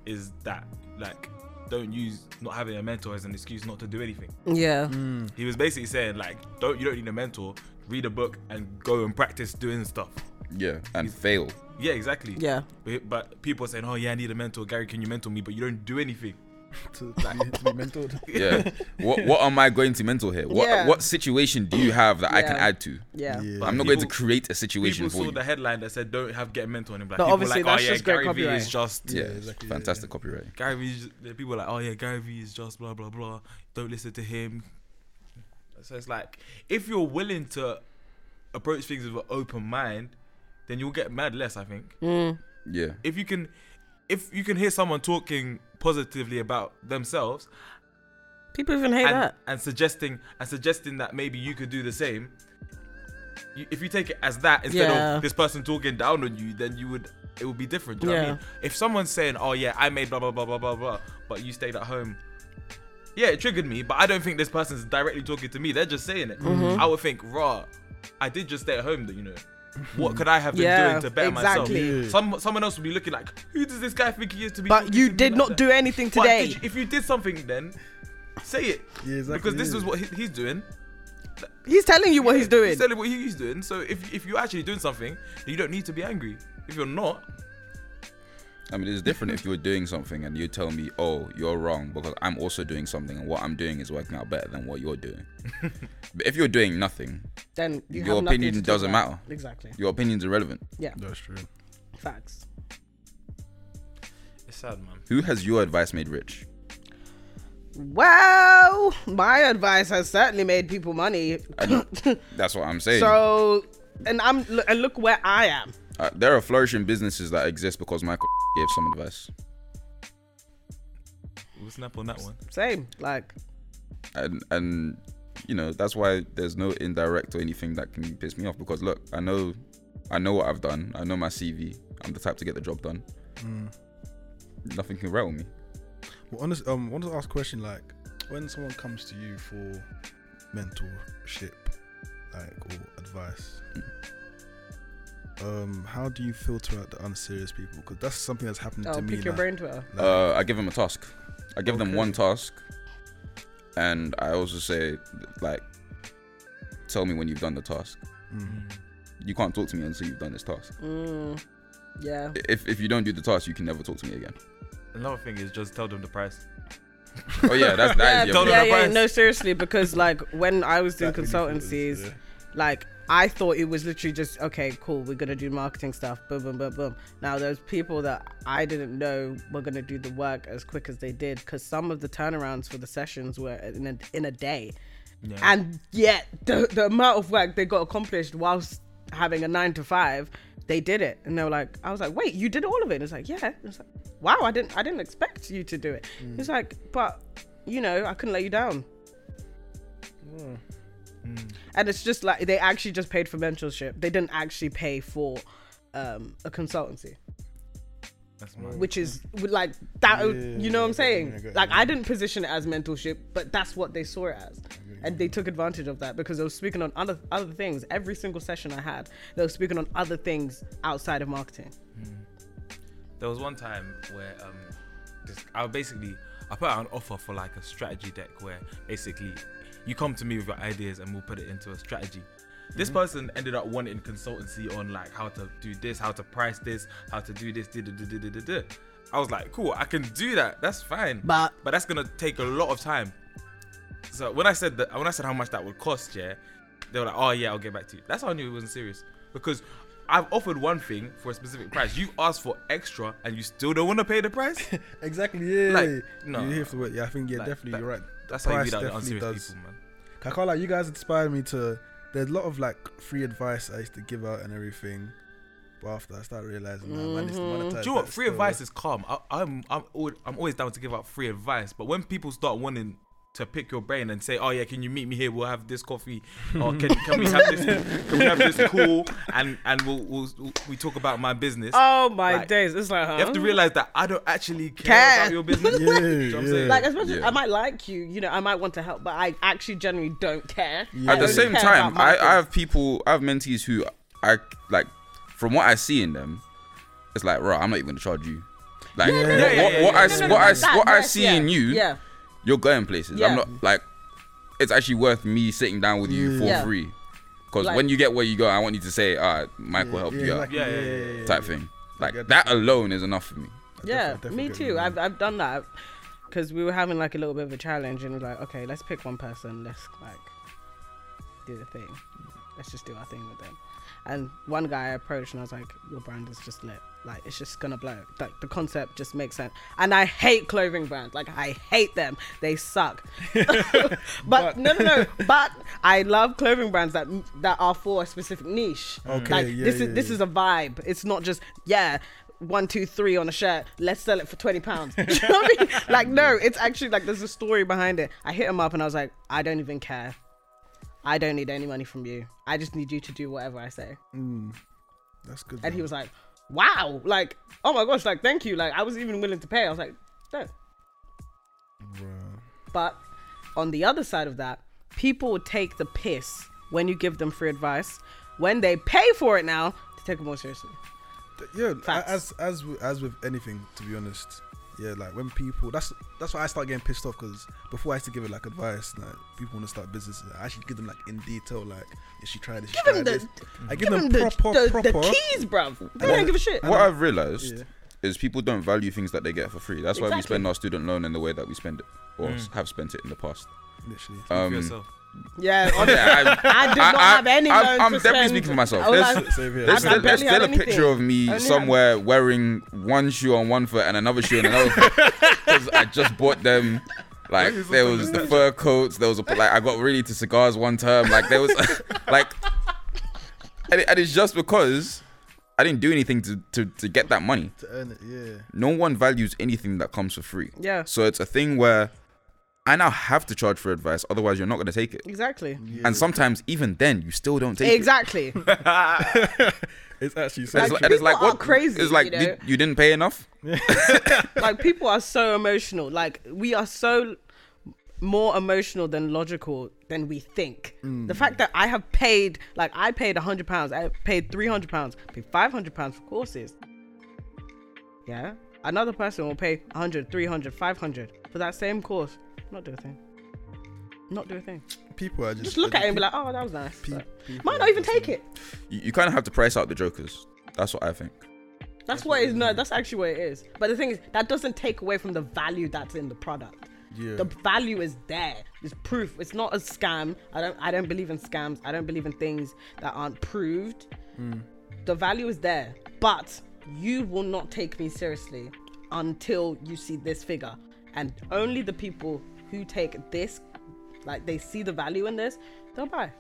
Speaker 2: is that like don't use not having a mentor as an excuse not to do anything.
Speaker 1: Yeah. Mm.
Speaker 2: He was basically saying like, don't you don't need a mentor. Read a book and go and practice doing stuff.
Speaker 3: yeah, and fail.
Speaker 2: Yeah, exactly.
Speaker 1: Yeah.
Speaker 2: But, but people are saying, "Oh yeah, I need a mentor. Gary, can you mentor me?" But you don't do anything.
Speaker 4: to, to, be, to be mentored.
Speaker 3: Yeah. what what am I going to mentor here? What
Speaker 1: Yeah.
Speaker 3: what situation do you have that I can add to?
Speaker 1: Yeah.
Speaker 2: But
Speaker 3: I'm not going to create a situation for you.
Speaker 2: People
Speaker 3: for
Speaker 2: saw the headline that said, "Don't have get a mentor," and like,
Speaker 1: But
Speaker 2: people
Speaker 1: obviously
Speaker 2: like, oh,
Speaker 1: that's
Speaker 2: "Oh yeah,
Speaker 1: just
Speaker 2: Gary Vee
Speaker 1: copyright.
Speaker 2: is just."
Speaker 3: Yeah,
Speaker 4: exactly, yeah,
Speaker 3: fantastic copyright.
Speaker 2: Gary Vee, is- people are like, oh yeah, Gary Vee is just blah blah blah. Don't listen to him. So it's like, if you're willing to approach things with an open mind, then you'll get mad less. I think.
Speaker 1: Mm.
Speaker 3: Yeah.
Speaker 2: If you can, if you can hear someone talking positively about themselves,
Speaker 1: People even hate
Speaker 2: and,
Speaker 1: that.
Speaker 2: and suggesting and suggesting that maybe you could do the same. You, if you take it as that instead
Speaker 1: Yeah.
Speaker 2: of this person talking down on you, then you would it would be different. Do you know what I mean? If someone's saying, "Oh yeah, I made blah blah blah blah blah blah," but you stayed at home, yeah, it triggered me. But I don't think this person's directly talking to me. They're just saying it.
Speaker 1: Mhm.
Speaker 2: I would think, "Raw, I did just stay at home." You know. What could I have been
Speaker 1: Yeah,
Speaker 2: doing to better
Speaker 1: exactly.
Speaker 2: myself? Some someone else would be looking like, "Who does this guy think he is to be?"
Speaker 1: But you did not
Speaker 2: that?"
Speaker 1: do anything today.
Speaker 2: did you- if you did something, then say it.
Speaker 4: Yeah, exactly.
Speaker 2: Because this is what he, he's doing.
Speaker 1: He's telling you what he's doing.
Speaker 2: He's telling what he's doing. So if if you're actually doing something, you don't need to be angry. If you're not,
Speaker 3: I mean, it's different if you're doing something and you tell me, "Oh, you're wrong," because I'm also doing something, and what I'm doing is working out better than what you're doing. but if you're doing nothing,
Speaker 1: Then you
Speaker 3: your
Speaker 1: have nothing
Speaker 3: opinion doesn't
Speaker 1: about.
Speaker 3: matter.
Speaker 1: Exactly.
Speaker 3: Your opinion's irrelevant.
Speaker 1: Yeah.
Speaker 4: That's true.
Speaker 1: Facts.
Speaker 2: it's sad, man.
Speaker 3: Who has your advice made rich?
Speaker 1: Well, my advice has certainly made people money.
Speaker 3: That's what I'm saying.
Speaker 1: so, and I'm and look where I am.
Speaker 3: Uh, there are flourishing businesses that exist because Michael gave some advice,
Speaker 2: We'll snap on that one.
Speaker 1: Same. Like,
Speaker 3: and and you know that's why there's no indirect or anything that can piss me off. Because look, I know, I know what I've done. I know my CV. I'm the type to get the job done.
Speaker 4: Mm.
Speaker 3: Nothing can rattle me.
Speaker 4: Well, honest, um, I want to ask a question like, when someone comes to you for mentorship, like or advice, um, how do you filter out the unserious people? Because that's something that's happened
Speaker 1: oh,
Speaker 4: to me.
Speaker 1: pick your
Speaker 4: like-
Speaker 1: brain Twitter.
Speaker 4: like-
Speaker 3: Uh, I give them a task. I give them one task, and I also say like, tell me when you've done the task.
Speaker 4: Mm.
Speaker 3: You can't talk to me until you've done this task.
Speaker 1: Mm, yeah.
Speaker 3: If if you don't do the task, you can never talk to me again.
Speaker 2: Another thing is just tell them the price.
Speaker 3: Oh yeah, that's that is
Speaker 2: Tell
Speaker 3: your
Speaker 2: them
Speaker 1: yeah,
Speaker 2: the
Speaker 1: yeah,
Speaker 2: price.
Speaker 1: no, seriously, because like when I was doing
Speaker 4: That really filters,
Speaker 1: consultancies,
Speaker 4: yeah.
Speaker 1: like I thought it was literally just okay, cool, we're gonna do marketing stuff, boom, boom, boom, boom. Now there's people that I didn't know were gonna do the work as quick as they did, because some of the turnarounds for the sessions were in a, in a day,
Speaker 2: Yeah.
Speaker 1: and yet the the amount of work they got accomplished whilst having a nine to five, they did it, and they were like, I was like, wait, you did all of it? It's like, yeah. It's like, wow, I didn't, I didn't expect you to do it. Mm. It's like, but you know, I couldn't let you down. And it's just like they actually just paid for mentorship. They didn't actually pay for um, a consultancy,
Speaker 2: That's mad.
Speaker 1: which is like that.
Speaker 4: Yeah,
Speaker 1: you know what I'm saying?
Speaker 4: get you, I get
Speaker 1: Like. I didn't position it as mentorship, but that's what they saw it as, and they took advantage of that because they were speaking on other other things. Every single session I had, they were speaking on other things outside of marketing.
Speaker 2: There was one time where um, this, I basically I put out an offer for like a strategy deck where basically you come to me with your ideas and we'll put it into a strategy. This mm-hmm. person ended up wanting consultancy on like how to do this, how to price this, how to do this. da- da- da- da- da- da. I was like, cool, I can do that. That's fine.
Speaker 1: But
Speaker 2: but that's gonna take a lot of time. So when I said that, when I said how much that would cost, yeah, they were like, "Oh yeah, I'll get back to you." That's how I knew it wasn't serious because I've offered one thing for a specific price. You asked for extra, and you still don't want to pay the price.
Speaker 4: Exactly. Yeah.
Speaker 2: Like, no.
Speaker 4: You have to wait. Yeah, I think yeah,
Speaker 2: Like,
Speaker 4: definitely
Speaker 2: that-
Speaker 4: you're right.
Speaker 2: That's how you
Speaker 4: Price
Speaker 2: out the
Speaker 4: definitely
Speaker 2: unserious
Speaker 4: does.
Speaker 2: people, man.
Speaker 4: I can't lie, you guys inspired me to. There's a lot of like free advice I used to give out and everything, but after I started realizing, nah, man, it's to mm-hmm. monetize.
Speaker 2: Do you know what? Free
Speaker 4: still.
Speaker 2: advice is calm. I, I'm I'm always, I'm always down to give out free advice, but when people start wanting to pick your brain and say, "Oh yeah, can you meet me here? We'll have this coffee, or can, can we have this? Can we have this call? And and we'll, we'll, we'll we talk about my business."
Speaker 1: oh my
Speaker 2: Like,
Speaker 1: days, it's like huh?
Speaker 2: You have to realize that I don't actually care,
Speaker 1: Care.
Speaker 2: about your business.
Speaker 4: Yeah,
Speaker 2: you know what I'm
Speaker 4: yeah.
Speaker 2: saying?
Speaker 1: like as much as I might like you, you know, I might want to help, but I actually generally don't care. I
Speaker 3: At the same time, I. I have people, I have mentees who I like. From what I see in them, it's like, right, I'm not even gonna charge you. Like what,
Speaker 1: no,
Speaker 2: yeah,
Speaker 3: what,
Speaker 2: yeah,
Speaker 3: what
Speaker 2: yeah.
Speaker 3: I
Speaker 1: No,
Speaker 3: s-
Speaker 1: no, no,
Speaker 3: what I
Speaker 1: no,
Speaker 3: s-
Speaker 1: that-
Speaker 3: what I see
Speaker 1: yeah,
Speaker 3: in you,
Speaker 1: Yeah.
Speaker 3: You're going places.
Speaker 1: Yeah.
Speaker 3: I'm not like. It's actually worth me sitting down with you for
Speaker 1: Yeah.
Speaker 3: free, because
Speaker 1: Like-
Speaker 3: when you get where you go, I want you to say, "Ah, Michael helped
Speaker 4: yeah,
Speaker 3: you out,"
Speaker 4: exactly,
Speaker 2: Yeah, yeah, yeah, yeah,
Speaker 3: type thing. Like
Speaker 4: get
Speaker 3: that alone is enough for me.
Speaker 1: Yeah,
Speaker 4: definitely
Speaker 1: me
Speaker 4: get
Speaker 1: too.
Speaker 4: you, man.
Speaker 1: I've I've done that because we were having like a little bit of a challenge, and we're like, okay, let's pick one person. Let's like do the thing. Let's just do our thing with them. And one guy I approached, and I was like, your brand is just lit. Like it's just gonna blow. Like the concept just makes sense. And I hate clothing brands. Like I hate them. They suck. but, no, no, no. But I love clothing brands that that are for a specific niche.
Speaker 4: Okay,
Speaker 1: like
Speaker 4: yeah,
Speaker 1: this
Speaker 4: yeah,
Speaker 1: is this is a vibe. It's not just yeah. One, two, three on a shirt. Let's sell it for twenty pounds. you know what I mean? Like, no, it's actually like there's a story behind it. I hit him up and I was like, I don't even care. I don't need any money from you. I just need you to do whatever I say.
Speaker 4: Mm, that's good.
Speaker 1: And he was like, Wow, like, oh my gosh, like, thank you. Like, I was even willing to pay. I was like, no.
Speaker 4: Bruh.
Speaker 1: But on the other side of that, people would take the piss when you give them free advice. When they pay for it now, to take it more seriously.
Speaker 4: Yeah,
Speaker 1: Facts.
Speaker 4: as as as with anything, to be honest, yeah, like when people that's that's why I start getting pissed off because before I used to give it like advice, like people want to start businesses, I actually give them like in detail, like if she tried this,
Speaker 1: Give them the,
Speaker 4: this. I give,
Speaker 1: give
Speaker 4: them,
Speaker 1: them the,
Speaker 4: proper,
Speaker 1: the,
Speaker 4: proper.
Speaker 1: the keys, bruv. They don't give a shit.
Speaker 3: What I've realized
Speaker 4: Yeah.
Speaker 3: is people don't value things that they get for free. That's why we spend our student loan in the way that we spend it, or
Speaker 2: Mm.
Speaker 3: have spent it in the past.
Speaker 4: Literally.
Speaker 2: For
Speaker 3: Um,
Speaker 2: yourself.
Speaker 1: Yeah,
Speaker 3: yeah,
Speaker 1: I do not have any
Speaker 3: I'm,
Speaker 1: loans
Speaker 3: I'm
Speaker 1: to
Speaker 3: definitely
Speaker 1: spend.
Speaker 3: speaking for myself.
Speaker 1: All
Speaker 3: There's,
Speaker 1: I-
Speaker 4: Same here.
Speaker 3: there's still, there's still a
Speaker 1: anything.
Speaker 3: picture of me
Speaker 1: Only had-
Speaker 3: somewhere wearing one shoe on one foot and another shoe on another foot because I just bought them. Like there was the fur coats. There was a, like I got really to cigars one term. Like there was like, and, it- and it's just because I didn't do anything to, to to get that money.
Speaker 4: to earn it, yeah.
Speaker 3: No one values anything that comes for free.
Speaker 1: Yeah.
Speaker 3: So it's a thing where I now have to charge for advice, otherwise you're not gonna take it.
Speaker 1: Exactly.
Speaker 3: And sometimes even then you still don't take it.
Speaker 1: Exactly.
Speaker 4: It's actually so
Speaker 3: And it's,
Speaker 1: Like,
Speaker 3: like, and it's like
Speaker 1: people are
Speaker 3: what?
Speaker 1: crazy,
Speaker 3: It's like
Speaker 1: you know?
Speaker 3: did, you didn't pay enough.
Speaker 1: like people are so emotional. Like we are so more emotional than logical than we think. Mm. The fact that I have paid, like I paid a hundred pounds, I paid three hundred pounds, paid five hundred pounds for courses. Yeah. Another person will pay 100, 300, 500 for that same course. Not do a thing. Not do a thing.
Speaker 4: people are just
Speaker 1: Just look at it and be like, oh, that was nice.
Speaker 4: pe- people
Speaker 1: might not even take it.
Speaker 3: You, you kind of have to price out the jokers. That's what I think.
Speaker 1: That's what it is. No, that's actually what it is. But the thing is, that doesn't take away from the value that's in the product.
Speaker 4: Yeah.
Speaker 1: The value is there. It's proof. It's not a scam. I don't. I don't believe in scams. I don't believe in things that aren't proved. Hmm. The value is there, but you will not take me seriously until you see this figure. And only the people who take this, like they see the value in this, they'll buy.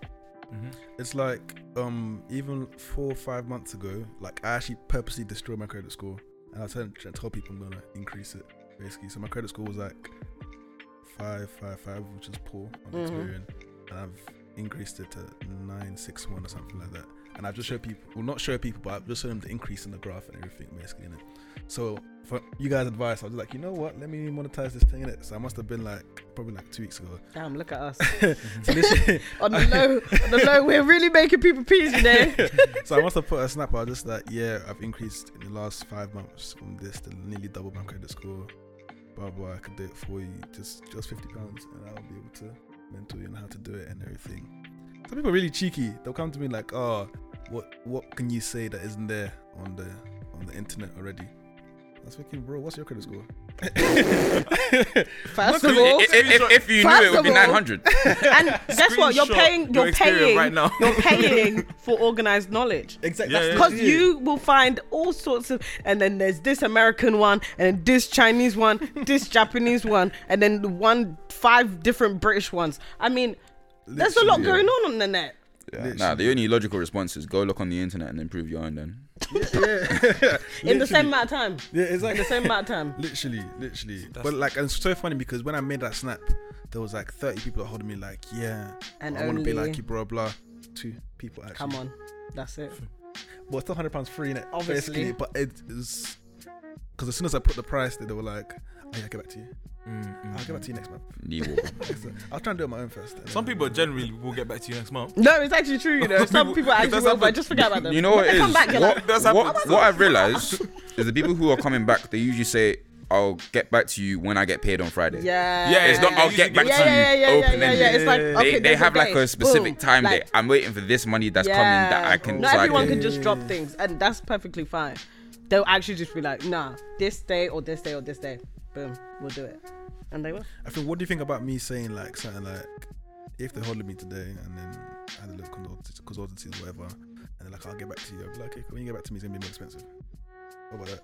Speaker 4: It's like um even four or five months ago, like I actually purposely destroyed my credit score, and I told, people I'm gonna increase it basically. So my credit score was like five five five, which is poor on
Speaker 1: Mhm.
Speaker 4: Experian, and I've increased it to nine six one or something like that. And I've just showed people, well not show people, but I've just shown them the increase in the graph and everything basically in it. So for you guys' advice, I was like, you know what? Let me monetize this thing in it. So I must have been like probably like two weeks ago.
Speaker 1: Damn, look at us. On the low, on the low, we're really making people peas, you know.
Speaker 4: so I must have put a snap out just that yeah, I've increased in the last five months from this to nearly double my credit score. Blah blah, I could do it for you, just just fifty pounds, and I'll be able to mentor you on how to do it and everything. Some people are really cheeky. They'll come to me like, oh, what what can you say that isn't there on the on the internet already? I was thinking, bro, what's your credit score?
Speaker 1: First of
Speaker 3: If,
Speaker 1: all,
Speaker 3: if, if, if you knew
Speaker 1: First
Speaker 3: it would be 900.
Speaker 1: and guess what? You're paying. You're paying.
Speaker 2: right now.
Speaker 1: You're paying for organized knowledge.
Speaker 4: Exactly.
Speaker 2: Yeah,
Speaker 4: that's
Speaker 2: yeah.
Speaker 1: Because you will find all sorts of, and then there's this American one, and then this Chinese one, this Japanese one, and then the one five different British ones. I mean, there's a lot
Speaker 3: Literally,
Speaker 1: going on on the net.
Speaker 3: Yeah. Nah, the only logical response is go look on the internet and improve your own then.
Speaker 4: yeah.
Speaker 1: In the same amount of time.
Speaker 4: Yeah,
Speaker 1: In
Speaker 4: exactly.
Speaker 1: the same amount of time.
Speaker 4: Literally, literally.
Speaker 2: That's-
Speaker 4: but like, and it's so funny because when I made that snap, there was like 30 people holding me like, yeah,
Speaker 1: And
Speaker 4: I want to be like you, blah blah. Two people actually.
Speaker 1: Come on, that's it.
Speaker 4: Well, it's still 100 pounds free in it,
Speaker 1: Obviously.
Speaker 4: basically. But it is because as soon as I put the price, there, they were like, oh yeah, I'll get back to you.
Speaker 2: Mm,
Speaker 4: I'll get back to you next month.
Speaker 3: Nemo.
Speaker 4: So I'll try and do it my own first.
Speaker 2: Some people generally will get back to you next month.
Speaker 1: No, it's actually true. You know, some people actually
Speaker 2: That's
Speaker 1: will, but just forget about them.
Speaker 3: You know what
Speaker 1: When
Speaker 3: it
Speaker 1: they
Speaker 3: is?
Speaker 1: come back,
Speaker 3: what,
Speaker 1: like,
Speaker 2: That's
Speaker 3: what, what I've realized is the people who are coming back, they usually say, I'll get back to you when I get paid on Friday.
Speaker 1: yeah,
Speaker 2: Yeah,
Speaker 3: It's not, I'll get back
Speaker 1: yeah,
Speaker 3: to
Speaker 1: yeah, yeah,
Speaker 3: you
Speaker 1: yeah, yeah,
Speaker 3: open
Speaker 1: yeah, yeah. It's like
Speaker 2: They-
Speaker 1: okay,
Speaker 3: they, they
Speaker 1: there's
Speaker 3: have like
Speaker 1: date.
Speaker 3: a specific
Speaker 1: Boom.
Speaker 3: time
Speaker 1: Like,
Speaker 3: date. I'm waiting for this money that's coming that I can.
Speaker 1: Not
Speaker 3: so I
Speaker 1: everyone
Speaker 3: can
Speaker 1: can just drop things, and that's perfectly fine. They'll actually just be like, nah, this day or this day or this day. Boom, we'll do it. And they will.
Speaker 4: I think. What do you think about me saying like something like, if they holded me today and then I had a little consultancy, consultancies, whatever, and then like I'll get back to you. I'll be like, okay, when you get back to me, it's gonna be more expensive. What about that?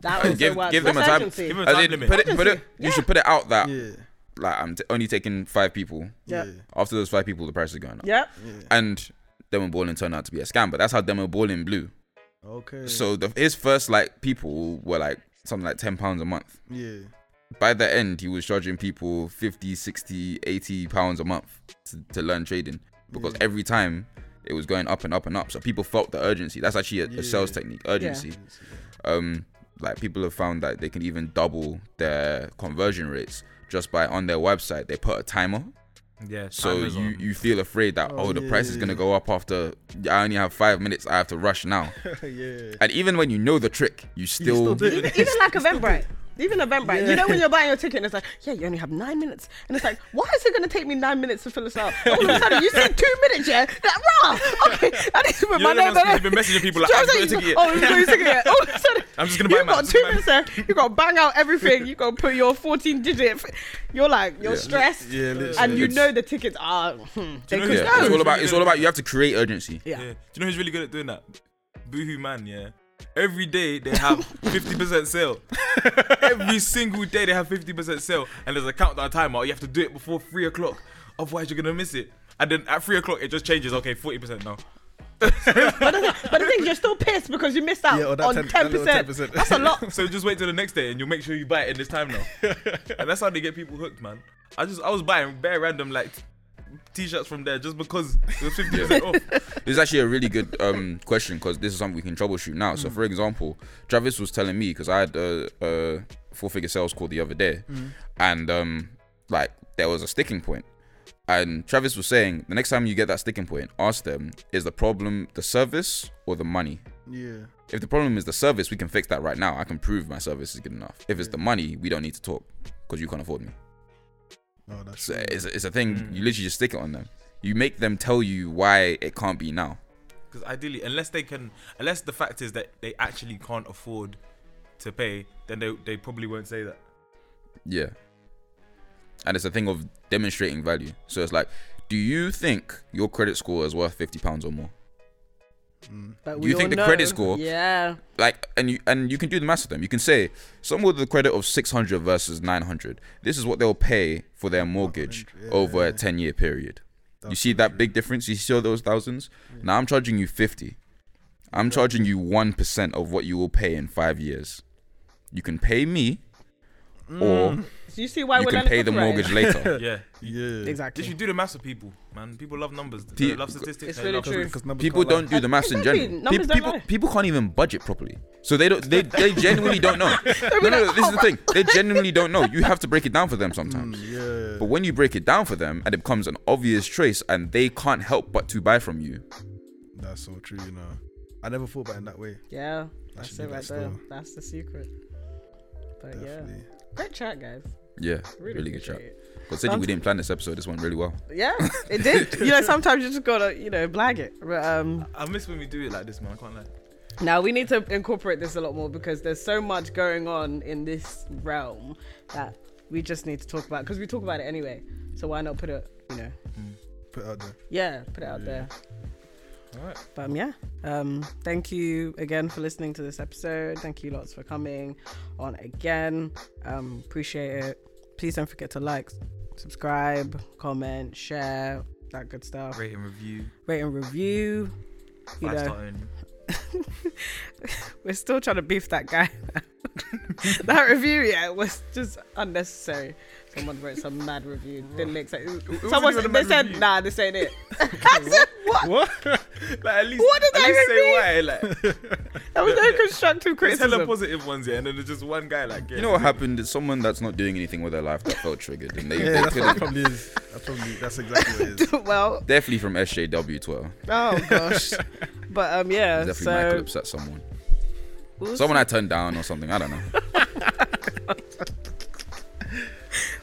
Speaker 1: That also
Speaker 3: give,
Speaker 1: works.
Speaker 3: give them a time.
Speaker 2: give them a
Speaker 3: As
Speaker 2: time limit.
Speaker 3: Put it, put it,
Speaker 1: Urgency.
Speaker 3: You should put it out that
Speaker 4: Yeah,
Speaker 3: like I'm t- only taking five people.
Speaker 1: Yeah.
Speaker 4: yeah,
Speaker 3: After those five people, the price is going up.
Speaker 1: Yep.
Speaker 4: yeah.
Speaker 3: And demo balling turned out to be a scam, but that's how demo balling blew.
Speaker 4: Okay.
Speaker 3: So the, his first like people were like something like ten pounds a month.
Speaker 4: yeah,
Speaker 3: By the end, he was charging people 50, 60, 80 pounds a month to, to learn trading because
Speaker 4: Yeah.
Speaker 3: every time it was going up and up and up. So people felt the urgency. That's actually a,
Speaker 4: Yeah.
Speaker 3: a sales technique, urgency. Um, like people have found that they can even double their conversion rates just by on their website they put a timer.
Speaker 2: Yeah.
Speaker 3: So you,
Speaker 2: on.
Speaker 3: you feel afraid that
Speaker 4: Oh,
Speaker 3: oh, the
Speaker 4: yeah,
Speaker 3: price is gonna
Speaker 4: yeah.
Speaker 3: go up after I only have five minutes. I have to rush now.
Speaker 4: yeah.
Speaker 3: And even when you know the trick, you still,
Speaker 4: still do.
Speaker 1: Even, even like a Eventbrite. Even Eventbrite. You know when you're buying your ticket and it's like, yeah, you only have nine minutes. And it's like, why is it going to take me nine minutes to fill this out? All of a sudden, you said two minutes, yeah? Like, rah! Okay. I need to put my name
Speaker 2: them
Speaker 1: on
Speaker 2: ones who've been messaging people like,
Speaker 1: Do you
Speaker 2: "I've
Speaker 1: know
Speaker 2: got
Speaker 1: what
Speaker 2: a
Speaker 1: I'm
Speaker 2: ticket."
Speaker 1: saying? Oh, you've got your ticket. All of a sudden,
Speaker 2: I'm just gonna buy
Speaker 1: you've
Speaker 2: mine,
Speaker 1: got two
Speaker 2: buy
Speaker 1: minutes there. You've got to bang out everything. You got to put your 14 digit. You're like, you're
Speaker 3: Yeah.
Speaker 1: stressed.
Speaker 4: Yeah, literally.
Speaker 1: And you know the tickets are, hmm, they
Speaker 2: you know
Speaker 1: could
Speaker 2: who's-
Speaker 3: yeah, it's all about it's all about you have to create urgency.
Speaker 1: Yeah.
Speaker 2: Yeah. Do you know who's really good at doing that? Boohoo Man, yeah. Every day they have 50% sale. Every single day they have 50% sale. And there's a countdown timer. You have to do it before 3 o'clock. Otherwise, you're going to miss it. And then at 3 o'clock, it just changes. Okay, 40% now.
Speaker 1: But the, but the thing is, you're still pissed because you missed out
Speaker 4: Yeah,
Speaker 1: on
Speaker 4: 10
Speaker 1: 10%.
Speaker 4: that 10%.
Speaker 1: That's a lot.
Speaker 2: So just wait till the next day and you'll make sure you buy it in this time now. and that's how they get people hooked, man. I just I was buying bare random like t-shirts from there just because it was 50% off.
Speaker 3: This is actually a really good um, question because this is something we can troubleshoot now. So, for example, Travis was telling me because I had a, a four-figure sales call the other day, and um, like there was a sticking point, and Travis was saying the next time you get that sticking point, ask them: is the problem the service or the money?
Speaker 4: Yeah.
Speaker 3: If the problem is the service, we can fix that right now. I can prove my service is good enough. If it's the money, we don't need to talk because you can't afford me.
Speaker 4: Oh, that's
Speaker 3: So it's, it's a thing. Mm. You literally just stick it on them. You make them tell you why it can't be now.
Speaker 2: Because ideally, unless they can, unless the fact is that they actually can't afford to pay, then they, they probably won't say that.
Speaker 3: Yeah. And it's a thing of demonstrating value. So it's like, do you think your credit score is worth fifty pounds or more?
Speaker 1: But
Speaker 3: Do you think the
Speaker 1: know-
Speaker 3: credit score-
Speaker 1: Yeah.
Speaker 3: Like, and you and you can do the math with them. You can say someone with a credit of six hundred versus nine hundred. This is what they'll pay for their mortgage
Speaker 4: Yeah.
Speaker 3: over a ten year period. you see that
Speaker 4: true.
Speaker 3: big difference? You see all those thousands? Now I'm charging you fifty. I'm charging you one percent of what you will pay in five years. You can pay me, or
Speaker 1: So you see why
Speaker 3: you
Speaker 1: we're
Speaker 3: can pay the
Speaker 1: copyright?
Speaker 3: mortgage later.
Speaker 2: Yeah.
Speaker 4: Yeah.
Speaker 1: Exactly.
Speaker 2: Just you do the maths with people, man. People love numbers.
Speaker 3: Pe-
Speaker 2: They love statistics.
Speaker 1: It's
Speaker 2: they
Speaker 1: really
Speaker 2: love
Speaker 1: true.
Speaker 4: Because numbers
Speaker 3: people
Speaker 4: can't lie.
Speaker 3: don't do the maths in general.
Speaker 1: numbers
Speaker 3: People,
Speaker 1: don't
Speaker 3: people,
Speaker 1: lie.
Speaker 3: people can't even budget properly, so they don't. They, they genuinely don't know. No, no, no. This
Speaker 1: "Oh
Speaker 3: is the thing. They genuinely don't know. You have to break it down for them sometimes.
Speaker 4: Mm, Yeah.
Speaker 3: But when you break it down for them, and it becomes an obvious trace, and they can't help but to buy from you.
Speaker 4: That's so true, you know. I never thought about it in that way.
Speaker 1: Yeah.
Speaker 4: I
Speaker 1: That's it right
Speaker 4: that
Speaker 1: there. That's the secret. But
Speaker 4: Definitely.
Speaker 1: yeah. Great chat, guys.
Speaker 3: Yeah,
Speaker 1: Really,
Speaker 3: really, good chat.
Speaker 1: appreciate it.
Speaker 3: Considering we didn't plan this episode, this went really well.
Speaker 1: Yeah, it did. you know, sometimes you just gotta, you know, blag it. But um
Speaker 2: I miss when we do it like this, man. I can't lie.
Speaker 1: now we need to incorporate this a lot more because there's so much going on in this realm that we just need to talk about because we talk about it anyway. So why not put it, you know,
Speaker 4: Put it out there.
Speaker 1: yeah, put it out there.
Speaker 2: Right.
Speaker 1: But um, yeah, um, thank you again for listening to this episode. Thank you Lotts for coming on again. Um, appreciate it. Please don't forget to like, subscribe, comment, share, that good stuff.
Speaker 2: Rate and review.
Speaker 1: Rate and review. You
Speaker 2: Five
Speaker 1: know, we're still trying to beef that guy. that review, yeah, was just unnecessary. Someone wrote some mad review. Didn't make sense. Someone they said,
Speaker 2: review.
Speaker 1: "Nah, this ain't it." I said, "What?"
Speaker 2: What? Like at least.
Speaker 1: What did
Speaker 2: at
Speaker 1: that
Speaker 2: least say
Speaker 1: even
Speaker 2: why? Like
Speaker 1: There was no constructive
Speaker 2: there's hella
Speaker 1: criticism.
Speaker 2: positive ones, yeah, and then there's just one guy like.
Speaker 3: You know what happened? It's someone that's not doing anything with their life that felt triggered, and they,
Speaker 4: Yeah,
Speaker 3: they
Speaker 4: that's what it
Speaker 3: couldn't.
Speaker 4: probably is. That's probably that's exactly what it is.
Speaker 1: well,
Speaker 3: Definitely from SJW Twitter.
Speaker 1: oh gosh, but um, yeah.
Speaker 3: Definitely might
Speaker 1: So
Speaker 3: upset someone.
Speaker 1: we'll
Speaker 3: Someone I turned down or something. I don't know.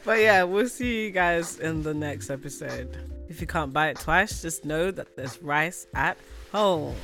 Speaker 1: But yeah, we'll see you guys in the next episode. If you can't buy it twice, just know that there's rice at home.